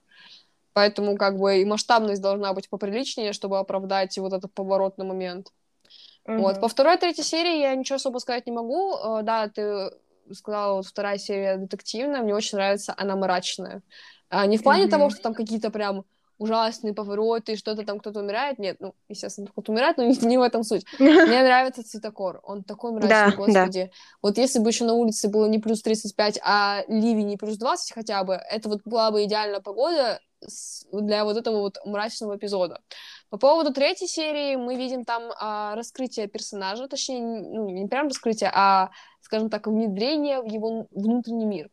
Поэтому как бы и масштабность должна быть поприличнее, чтобы оправдать вот этот поворотный момент. Mm-hmm. Вот. По второй, третьей серии я ничего особо сказать не могу. Да, ты сказала, вот вторая серия детективная, мне очень нравится, она мрачная. А, не в плане mm-hmm. того, что там какие-то прям ужасные повороты, что-то там кто-то умирает. Нет, ну, естественно, кто-то умирает, но не, не в этом суть. Мне нравится цветокор. Он такой мрачный, да, господи. Да. Вот если бы еще на улице было не плюс 35, а ливень не плюс 20 хотя бы, это вот была бы идеальная погода для вот этого вот мрачного эпизода. По поводу третьей серии мы видим там а, раскрытие персонажа, точнее, ну, не прям раскрытие, а, скажем так, внедрение в его внутренний мир.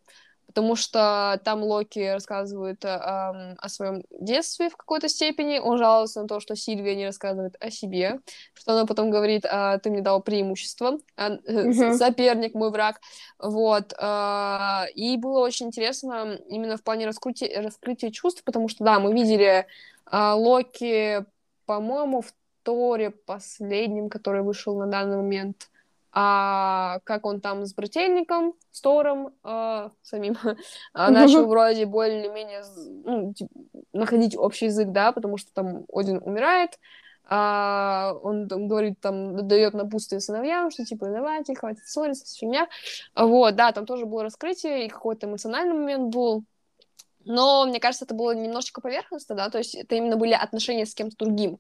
Потому что там Локи рассказывает э, о своем детстве в какой-то степени, он жалуется на то, что Сильвия не рассказывает о себе, что она потом говорит, а, ты мне дал преимущество, а, mm-hmm. соперник мой враг, вот, а, и было очень интересно именно в плане раскрытия, раскрытия чувств, потому что, да, мы видели а, Локи, по-моему, в Торе последнем, который вышел на данный момент, а как он там с брательником, с Тором э, самим, начал вроде более-менее ну, находить общий язык, да, потому что там Один умирает, а он там говорит, там, дает напутствие сыновьям, что, типа, давайте, хватит ссориться, фигня. Вот, да, там тоже было раскрытие, и какой-то эмоциональный момент был, но, мне кажется, это было немножечко поверхностно, да, то есть это именно были отношения с кем-то другим.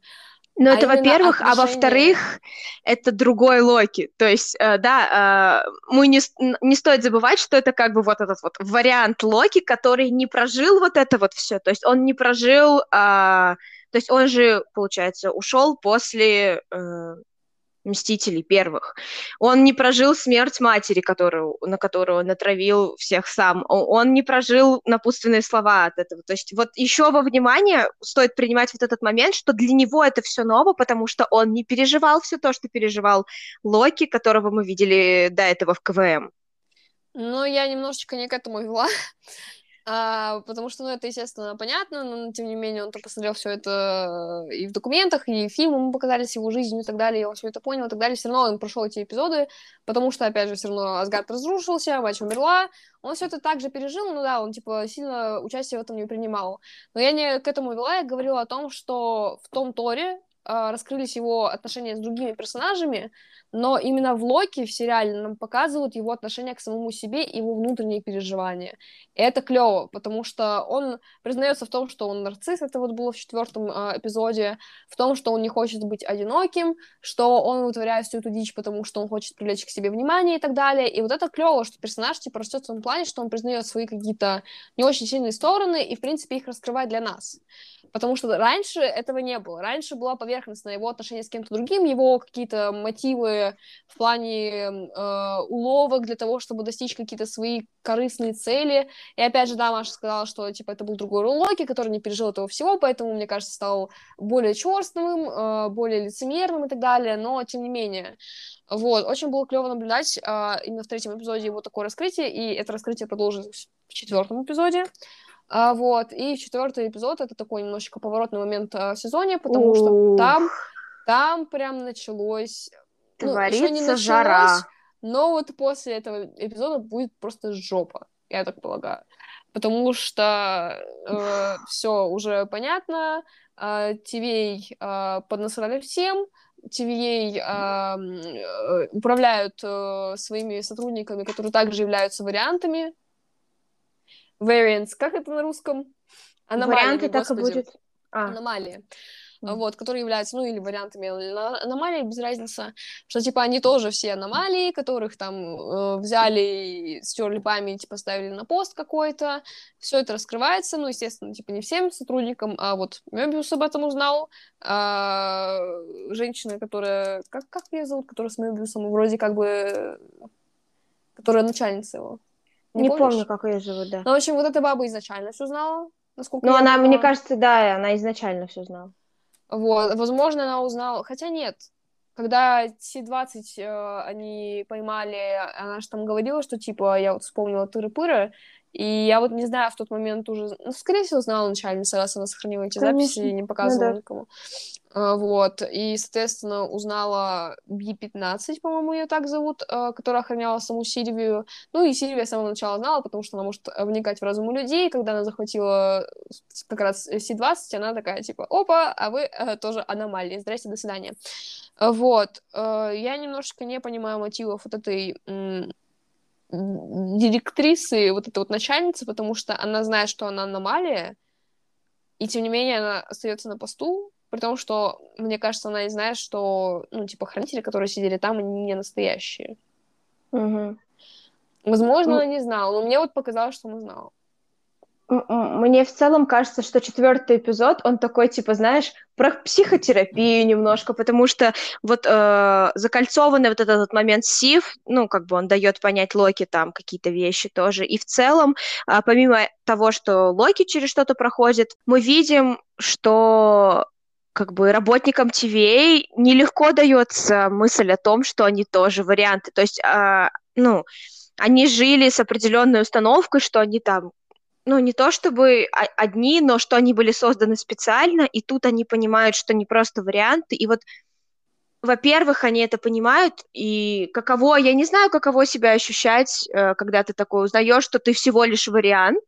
Ну, а это во-первых, отношения... а во-вторых, это другой Локи. То есть, э, да, э, мы не, не стоит забывать, что это как бы вот этот вот вариант Локи, который не прожил вот это вот все. То есть он не прожил, э, то есть он же, получается, ушел после э, Мстителей первых. Он не прожил смерть матери, которую, на которую натравил всех сам. Он не прожил напутственные слова от этого. То есть вот еще во внимание стоит принимать вот этот момент, что для него это все ново, потому что он не переживал все то, что переживал Локи, которого мы видели до этого в КВМ. Ну, я немножечко не к этому вела. а, потому что, ну, это, естественно, понятно, но, тем не менее, он то посмотрел все это и в документах, и фильмы ему показались его жизнью и так далее, и он все это понял и так далее, все равно он прошел эти эпизоды, потому что, опять же, все равно Асгард разрушился, мать умерла, он все это также пережил, ну да, он, типа, сильно участие в этом не принимал. Но я не к этому вела, я говорила о том, что в том Торе раскрылись его отношения с другими персонажами, но именно в Локи в сериале нам показывают его отношение к самому себе и его внутренние переживания. И это клево, потому что он признается в том, что он нарцисс, это вот было в четвертом э, эпизоде, в том, что он не хочет быть одиноким, что он вытворяет всю эту дичь, потому что он хочет привлечь к себе внимание и так далее. И вот это клево, что персонаж типа растет в том плане, что он признает свои какие-то не очень сильные стороны и, в принципе, их раскрывает для нас. Потому что раньше этого не было. Раньше была поверхностная его отношение с кем-то другим, его какие-то мотивы в плане э, уловок для того, чтобы достичь какие-то свои корыстные цели. И опять же, да, Маша сказала, что типа это был другой Локи, который не пережил этого всего, поэтому, мне кажется, стал более черствым, э, более лицемерным и так далее. Но тем не менее, вот, очень было клево наблюдать э, именно в третьем эпизоде его такое раскрытие, и это раскрытие продолжилось в четвертом эпизоде. А, вот, и четвертый эпизод это такой немножечко поворотный момент а, в сезоне, потому Ух. что там, там прям началось... Творится ну, еще не началось, жара. Но вот после этого эпизода будет просто жопа, я так полагаю. Потому что э, все уже понятно, э, Тивей э, поднасрали всем, TVA э, управляют э, своими сотрудниками, которые также являются вариантами variants, как это на русском? Аномалии, Варианты так и будет. А. Аномалии. Mm. Вот, которые являются, ну, или вариантами аномалий, без разницы, что, типа, они тоже все аномалии, которых там э, взяли, стерли память, поставили на пост какой-то, все это раскрывается, ну, естественно, типа, не всем сотрудникам, а вот Мебиус об этом узнал, а, женщина, которая, как, как ее зовут, которая с Мебиусом, вроде как бы, которая начальница его. Не, не помню, как ее зовут, да. Ну, в общем, вот эта баба изначально все знала, насколько Ну, она, понимаю. мне кажется, да, она изначально все знала. Вот, возможно, она узнала, хотя нет, когда С-20 э, они поймали, она же там говорила, что, типа, я вот вспомнила тыры-пыры, и я вот не знаю, в тот момент уже, ну, скорее всего, знала начальница, раз она сохранила эти Конечно. записи и не показывала ну, да. никому. А, вот, и, соответственно, узнала Би-15, по-моему, ее так зовут, а, которая охраняла саму Сильвию. Ну, и Сильвия с самого начала знала, потому что она может вникать в разум людей. Когда она захватила как раз Си-20, она такая, типа, опа, а вы а, тоже аномалии, здрасте, до свидания. Вот, я немножечко не понимаю мотивов вот этой директрисы, вот этой вот начальницы, потому что она знает, что она аномалия, и тем не менее она остается на посту, при том, что, мне кажется, она и знает, что, ну, типа, хранители, которые сидели там, они не настоящие. Угу. Возможно, ну... она не знала, но мне вот показалось, что она знала. Мне в целом кажется, что четвертый эпизод, он такой, типа, знаешь, про психотерапию немножко, потому что вот э, закольцованный вот этот момент Сив, ну, как бы он дает понять Локи там какие-то вещи тоже. И в целом, э, помимо того, что Локи через что-то проходит, мы видим, что как бы работникам TVA нелегко дается мысль о том, что они тоже варианты. То есть, э, ну, они жили с определенной установкой, что они там ну, не то чтобы одни, но что они были созданы специально, и тут они понимают, что не просто варианты, и вот во-первых, они это понимают, и каково, я не знаю, каково себя ощущать, э, когда ты такой узнаешь, что ты всего лишь вариант,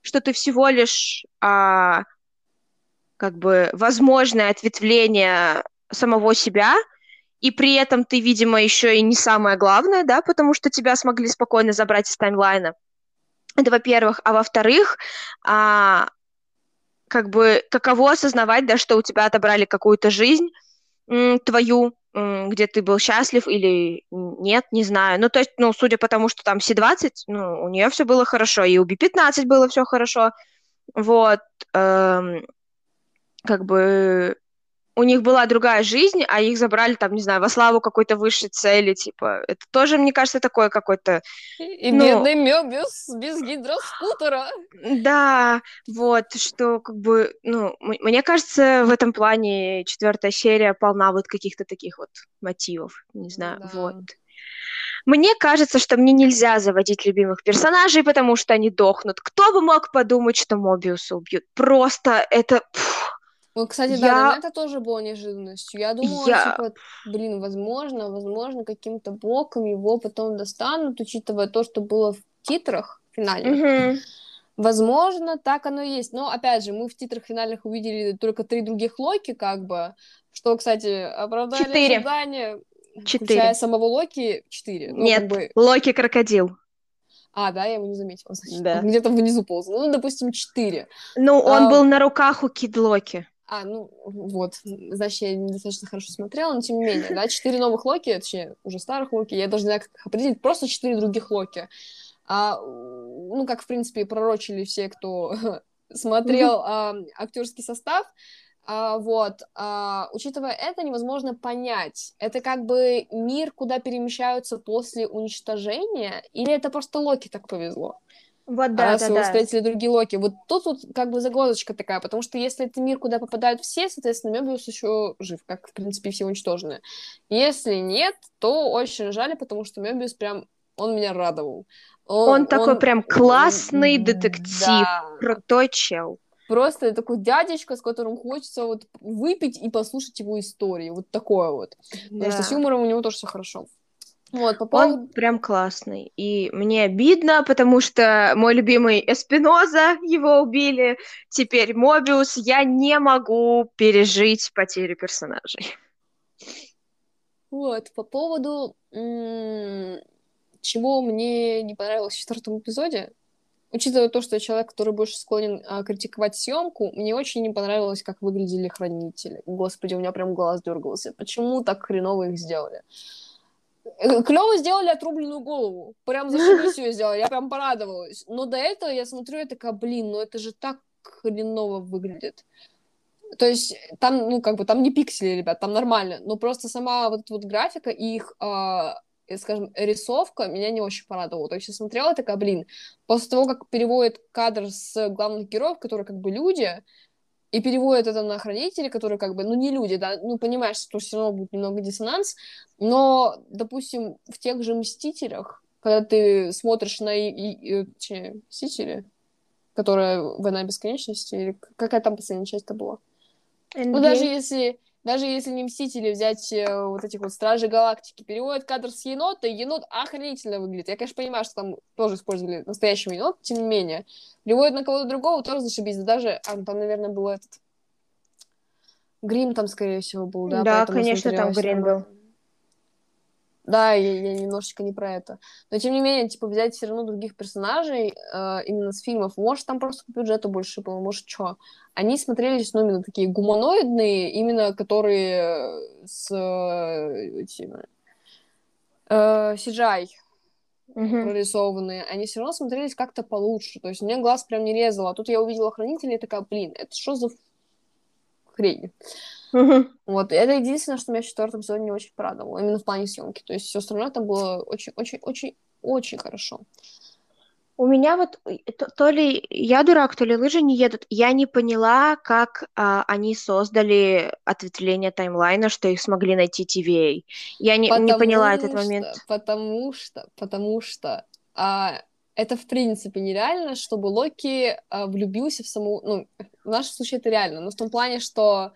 что ты всего лишь а, как бы возможное ответвление самого себя, и при этом ты, видимо, еще и не самое главное, да, потому что тебя смогли спокойно забрать из таймлайна. Это во-первых. А во-вторых, а, как бы каково осознавать, да, что у тебя отобрали какую-то жизнь твою, где ты был счастлив или нет, не знаю. Ну, то есть, ну, судя по тому, что там Си-20, ну, у нее все было хорошо, и у Би-15 было все хорошо. Вот. Эм, как бы у них была другая жизнь, а их забрали там, не знаю, во славу какой-то высшей цели, типа, это тоже, мне кажется, такое какой-то... И ну, бедный Мёбиус без гидроскутера. Да, вот, что как бы, ну, мне кажется, в этом плане четвертая серия полна вот каких-то таких вот мотивов, не знаю, да. вот. Мне кажется, что мне нельзя заводить любимых персонажей, потому что они дохнут. Кто бы мог подумать, что Мобиуса убьют? Просто это... Ну, кстати, я... да, для меня это тоже было неожиданностью. Я думала, я... типа, блин, возможно, возможно, каким-то боком его потом достанут, учитывая то, что было в титрах финальных. Угу. Возможно, так оно и есть. Но, опять же, мы в титрах финальных увидели только три других Локи, как бы, что, кстати, оправдали Четыре. ожидания. Четыре. Включая самого Локи, четыре. Ну, Нет, как бы... Локи крокодил. А, да, я его не заметила. Да. Где-то внизу ползал. Ну, допустим, четыре. Ну, он а... был на руках у Кид Локи. А, ну, вот. Значит, я недостаточно хорошо смотрела, но тем не менее, да, четыре новых Локи, точнее, уже старых Локи, я должна определить просто четыре других Локи. А, ну, как, в принципе, пророчили все, кто смотрел а, актерский состав, а, вот, а, учитывая это, невозможно понять, это как бы мир, куда перемещаются после уничтожения, или это просто Локи так повезло? Вот, да, а да, его да. встретили другие Локи. Вот тут вот как бы загвоздочка такая, потому что если это мир, куда попадают все, соответственно, Мебиус еще жив, как, в принципе, все уничтожены. Если нет, то очень жаль, потому что Мебиус прям, он меня радовал. Он, он такой он, прям классный он, детектив, да. крутой чел просто такой дядечка, с которым хочется вот выпить и послушать его истории. Вот такое вот. Да. Потому что с юмором у него тоже все хорошо. Вот, по поводу... Он прям классный. И мне обидно, потому что мой любимый Эспиноза, его убили. Теперь Мобиус. Я не могу пережить потерю персонажей. Вот, по поводу чего мне не понравилось в четвертом эпизоде, учитывая то, что я человек, который больше склонен а, критиковать съемку, мне очень не понравилось, как выглядели хранители. Господи, у меня прям глаз дергался. Почему так хреново их сделали? Э, Клево сделали отрубленную голову. Прям зашибись ее сделали. Я прям порадовалась. Но до этого я смотрю, я такая, блин, ну это же так хреново выглядит. То есть там, ну, как бы, там не пиксели, ребят, там нормально. Но просто сама вот эта вот графика и их а, скажем, рисовка меня не очень порадовала. То есть я смотрела такая, блин, после того, как переводит кадр с главных героев, которые как бы люди, и переводят это на хранителей, которые как бы, ну, не люди, да, ну, понимаешь, что все равно будет немного диссонанс, но, допустим, в тех же «Мстителях», когда ты смотришь на и, и, и, че, «Мстители», которая «Война бесконечности», или какая там последняя часть-то была? Ну, даже если даже если не Мстители взять э, вот этих вот Стражей Галактики, переводят кадр с енота, и енот охренительно выглядит. Я, конечно, понимаю, что там тоже использовали настоящего енота, тем не менее. Переводят на кого-то другого, тоже зашибись. Да даже, а, там, наверное, был этот... Грим там, скорее всего, был, да? Да, конечно, там Грим был. Да, я, я немножечко не про это. Но тем не менее, типа, взять все равно других персонажей э, именно с фильмов. Может, там просто по бюджету больше было, может, что. Они смотрелись, ну, именно такие гуманоидные, именно которые с э, этими, э, CGI mm-hmm. прорисованные. Они все равно смотрелись как-то получше. То есть мне глаз прям не резало. А тут я увидела хранителей и такая, блин, это что за хрень? Вот, это единственное, что меня в четвертом сезоне не очень порадовало, именно в плане съемки. То есть все остальное там было очень-очень-очень-очень хорошо. У меня вот то, то ли я дурак, то ли лыжи не едут. Я не поняла, как а, они создали ответвление таймлайна, что их смогли найти TVA. Я не, не поняла что, этот момент. Потому что, потому что а, это в принципе нереально, чтобы Локи а, влюбился в саму... Ну, в нашем случае это реально, но в том плане, что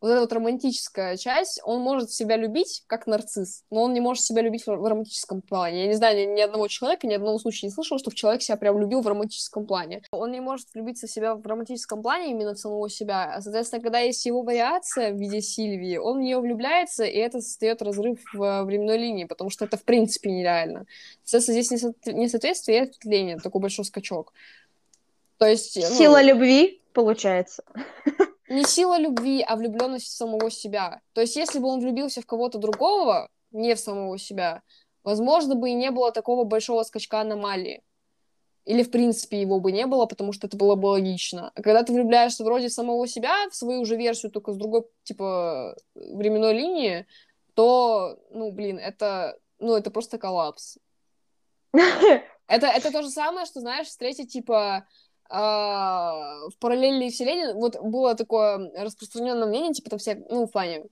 вот эта вот романтическая часть, он может себя любить как нарцисс, но он не может себя любить в, романтическом плане. Я не знаю ни, ни одного человека, ни одного случая не слышала, что человек себя прям любил в романтическом плане. Он не может влюбиться в себя в романтическом плане именно в самого себя. А, соответственно, когда есть его вариация в виде Сильвии, он в нее влюбляется, и это создает разрыв в временной линии, потому что это в принципе нереально. Соответственно, здесь несоответствие и ответвление, такой большой скачок. То есть... Ну... Сила любви, получается. не сила любви, а влюбленность в самого себя. То есть, если бы он влюбился в кого-то другого, не в самого себя, возможно бы и не было такого большого скачка аномалии. Или, в принципе, его бы не было, потому что это было бы логично. А когда ты влюбляешься вроде в самого себя, в свою же версию, только с другой, типа, временной линии, то, ну, блин, это, ну, это просто коллапс. Это, это то же самое, что, знаешь, встретить, типа, в параллельной вселенной, вот было такое распространенное мнение, типа, там все, ну, в плане,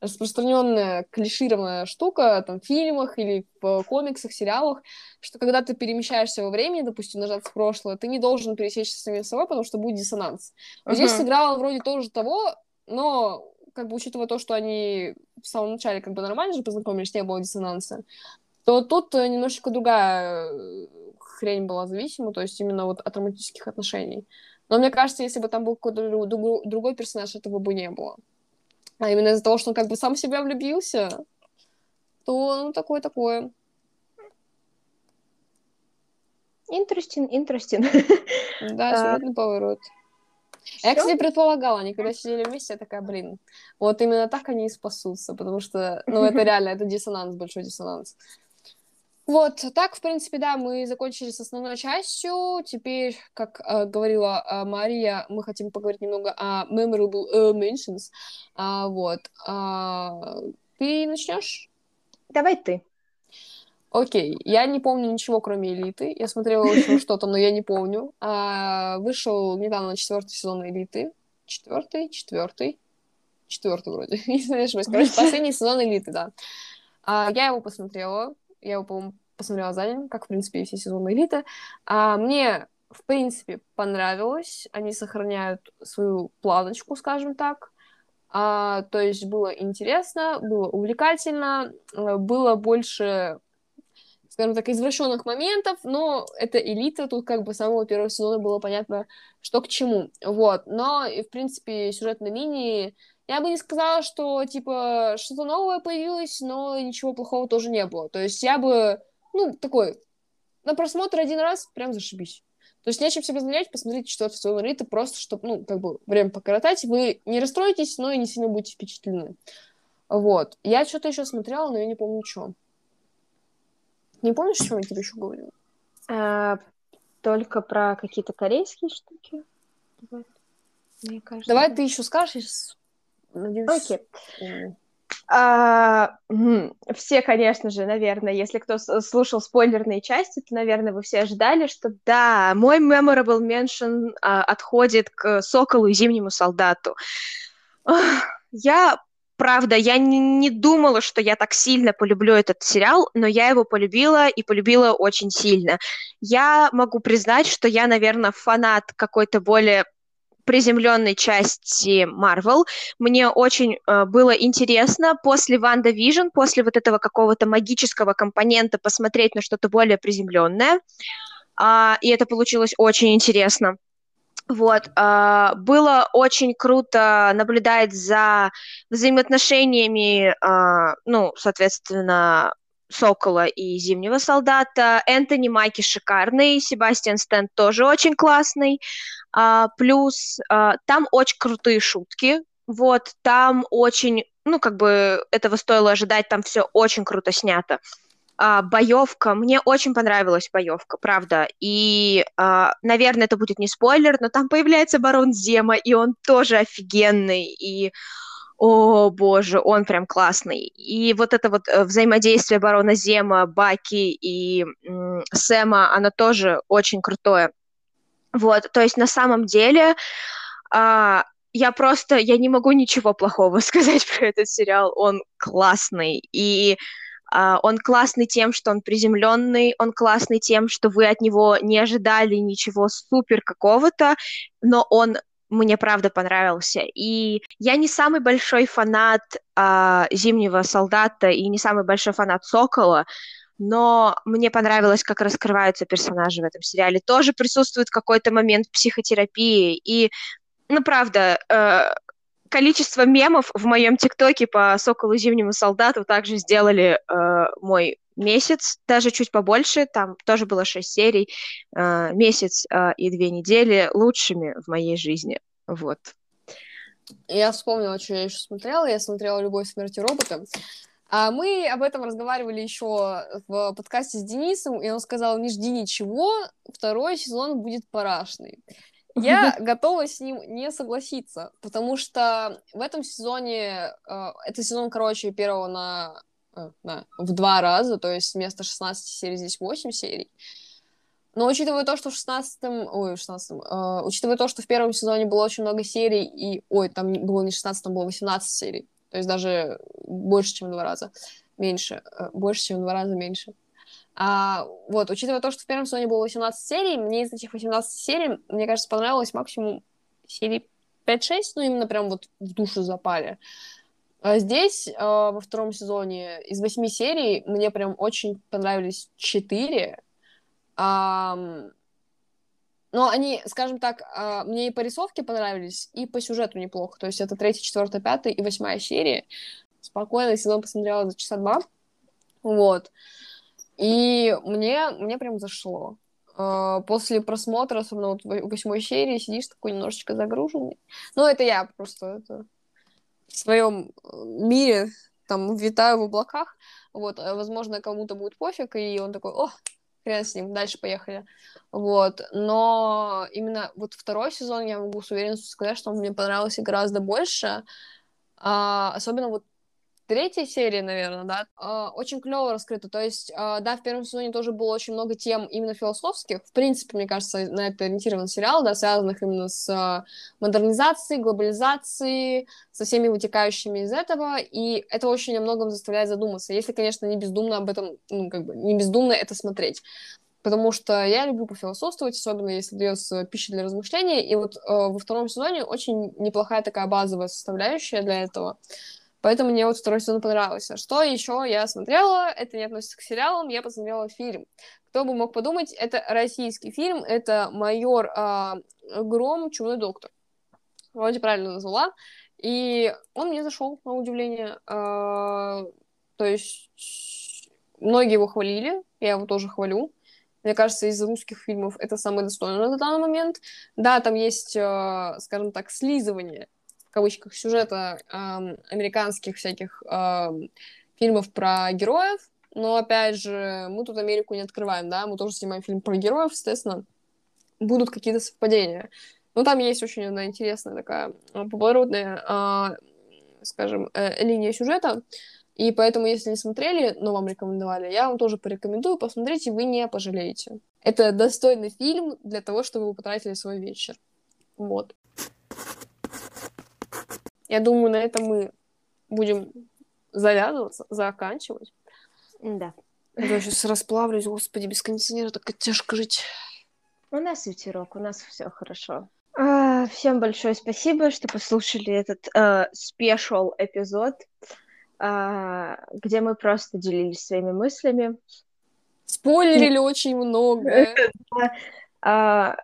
распространенная клишированная штука там, в фильмах или в комиксах, сериалах, что когда ты перемещаешься во времени, допустим, нажать в прошлое, ты не должен пересечься с самим собой, потому что будет диссонанс. Uh-huh. Здесь сыграло вроде тоже того, но как бы учитывая то, что они в самом начале как бы нормально же познакомились, не было диссонанса, то тут немножечко другая э, хрень была зависима, то есть именно вот от романтических отношений. Но мне кажется, если бы там был какой-то другой персонаж, этого бы не было. А именно из-за того, что он как бы сам в себя влюбился, то ну такое-такое. Interesting, interesting. Да, серьезный поворот. Я, кстати, предполагала, они когда сидели вместе, я такая, блин, вот именно так они и спасутся, потому что, ну, это реально, это диссонанс, большой диссонанс. Вот, так, в принципе, да, мы закончили с основной частью. Теперь, как э, говорила э, Мария, мы хотим поговорить немного о memorable uh, mentions. А, вот. А, ты начнешь? Давай ты. Окей, я не помню ничего, кроме элиты. Я смотрела очень что-то, но я не помню. А, вышел недавно четвертый сезон элиты. Четвертый, четвертый, четвертый вроде. Не знаю, Короче, последний сезон элиты, да. А, я его посмотрела я его, по-моему, посмотрела за день, как, в принципе, и все сезоны «Элиты». А, мне, в принципе, понравилось. Они сохраняют свою планочку, скажем так. А, то есть было интересно, было увлекательно, э, было больше скажем так, извращенных моментов, но это элита, тут как бы с самого первого сезона было понятно, что к чему, вот, но, и, в принципе, сюжетной линии я бы не сказала, что, типа, что-то новое появилось, но ничего плохого тоже не было. То есть я бы, ну, такой, на просмотр один раз прям зашибись. То есть нечем себе занять, посмотрите четвертый сезон Риты, просто чтобы, ну, как бы, время покоротать. Вы не расстроитесь, но и не сильно будете впечатлены. Вот. Я что-то еще смотрела, но я не помню, что. Не помнишь, что я тебе еще говорила? А, только про какие-то корейские штуки. Вот. Мне кажется. Давай ты еще скажешь, Надеюсь. Окей. А, все, конечно же, наверное, если кто слушал спойлерные части, то, наверное, вы все ожидали, что да, мой memorable mention а, отходит к Соколу и Зимнему солдату. Я, правда, я не, не думала, что я так сильно полюблю этот сериал, но я его полюбила и полюбила очень сильно. Я могу признать, что я, наверное, фанат какой-то более приземленной части Marvel. Мне очень э, было интересно после Ванда Vision, после вот этого какого-то магического компонента посмотреть на что-то более приземленное. А, и это получилось очень интересно. Вот, э, было очень круто наблюдать за взаимоотношениями, э, ну, соответственно, Сокола и Зимнего солдата. Энтони Майки шикарный, Себастьян Стэн тоже очень классный. А, плюс а, там очень крутые шутки. Вот, там очень, ну, как бы этого стоило ожидать, там все очень круто снято. А, боевка, мне очень понравилась боевка, правда. И, а, наверное, это будет не спойлер, но там появляется барон Зема, и он тоже офигенный. И о боже, он прям классный. И вот это вот э, взаимодействие барона Зема, Баки и м, Сэма, оно тоже очень крутое. Вот, то есть на самом деле а, я просто, я не могу ничего плохого сказать про этот сериал, он классный, и а, он классный тем, что он приземленный, он классный тем, что вы от него не ожидали ничего супер какого-то, но он мне правда понравился. И я не самый большой фанат а, Зимнего солдата и не самый большой фанат Сокола, но мне понравилось, как раскрываются персонажи в этом сериале. Тоже присутствует какой-то момент психотерапии, и, ну, правда, э, количество мемов в моем ТикТоке по Соколу Зимнему Солдату также сделали э, мой месяц, даже чуть побольше, там тоже было шесть серий, э, месяц э, и две недели лучшими в моей жизни, вот. Я вспомнила, что я еще смотрела. Я смотрела «Любовь, смерти робота». А мы об этом разговаривали еще в подкасте с Денисом, и он сказал, не жди ничего, второй сезон будет парашный. Я готова с ним не согласиться, потому что в этом сезоне, э, это сезон, короче, первого на, э, на, в два раза, то есть вместо 16 серий здесь 8 серий. Но учитывая то, что в 16-м, ой, в 16 э, учитывая то, что в первом сезоне было очень много серий, и, ой, там было не 16, там было 18 серий, То есть даже больше, чем в два раза меньше. Э, больше, чем в два раза меньше. А, вот, учитывая то, что в первом сезоне было 18 серий, мне из этих 18 серий, мне кажется, понравилось максимум серий 5-6, ну, именно прям вот в душу запали. А здесь, э, во втором сезоне, из восьми серий мне прям очень понравились четыре. но они, скажем так, э, мне и по рисовке понравились, и по сюжету неплохо. То есть это третья, четвертая, пятая и восьмая серия. Спокойно сезон посмотрела за часа два. Вот. И мне, мне прям зашло. Uh, после просмотра, особенно вот восьмой серии, сидишь такой немножечко загруженный. Ну, это я просто это в своем э, мире, там, витаю в облаках, вот, э, возможно, кому-то будет пофиг, и он такой, о, хрен с ним, дальше поехали, вот, но именно вот второй сезон я могу с уверенностью сказать, что он мне понравился гораздо больше, а, особенно вот третьей серии, наверное, да, э, очень клево раскрыто. То есть, э, да, в первом сезоне тоже было очень много тем именно философских. В принципе, мне кажется, на это ориентирован сериал, да, связанных именно с э, модернизацией, глобализацией, со всеми вытекающими из этого. И это очень о многом заставляет задуматься. Если, конечно, не бездумно об этом, ну, как бы, не бездумно это смотреть потому что я люблю пофилософствовать, особенно если дается пища для размышления, и вот э, во втором сезоне очень неплохая такая базовая составляющая для этого. Поэтому мне вот второй сезон понравился. Что еще я смотрела? Это не относится к сериалам. Я посмотрела фильм. Кто бы мог подумать, это российский фильм. Это «Майор э, Гром. Чумной доктор». Вроде правильно назвала. И он мне зашел, на удивление. Э, то есть многие его хвалили, я его тоже хвалю. Мне кажется, из русских фильмов это самый достойный на данный момент. Да, там есть, э, скажем так, слизывание в кавычках, сюжета э, американских всяких э, фильмов про героев, но, опять же, мы тут Америку не открываем, да, мы тоже снимаем фильм про героев, естественно, будут какие-то совпадения. Но там есть очень одна интересная такая а, поворотная, э, скажем, э, линия сюжета, и поэтому, если не смотрели, но вам рекомендовали, я вам тоже порекомендую, посмотрите, вы не пожалеете. Это достойный фильм для того, чтобы вы потратили свой вечер. Вот. Я думаю, на этом мы будем завязываться, заканчивать. Да. Я сейчас расплавлюсь, господи, без кондиционера так тяжко жить. У нас ветерок, у нас все хорошо. А, всем большое спасибо, что послушали этот спешл э, эпизод, э, где мы просто делились своими мыслями. Спойлерили очень много. А,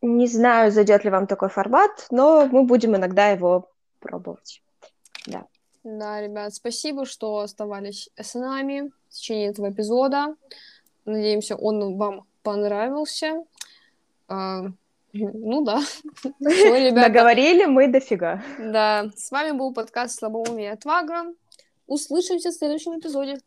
не знаю, зайдет ли вам такой формат, но мы будем иногда его пробовать. Да. Да, ребят, спасибо, что оставались с нами в течение этого эпизода. Надеемся, он вам понравился. А, ну да. Все, ребята. Договорили мы дофига. Да. С вами был подкаст «Слабоумие отвага». Услышимся в следующем эпизоде.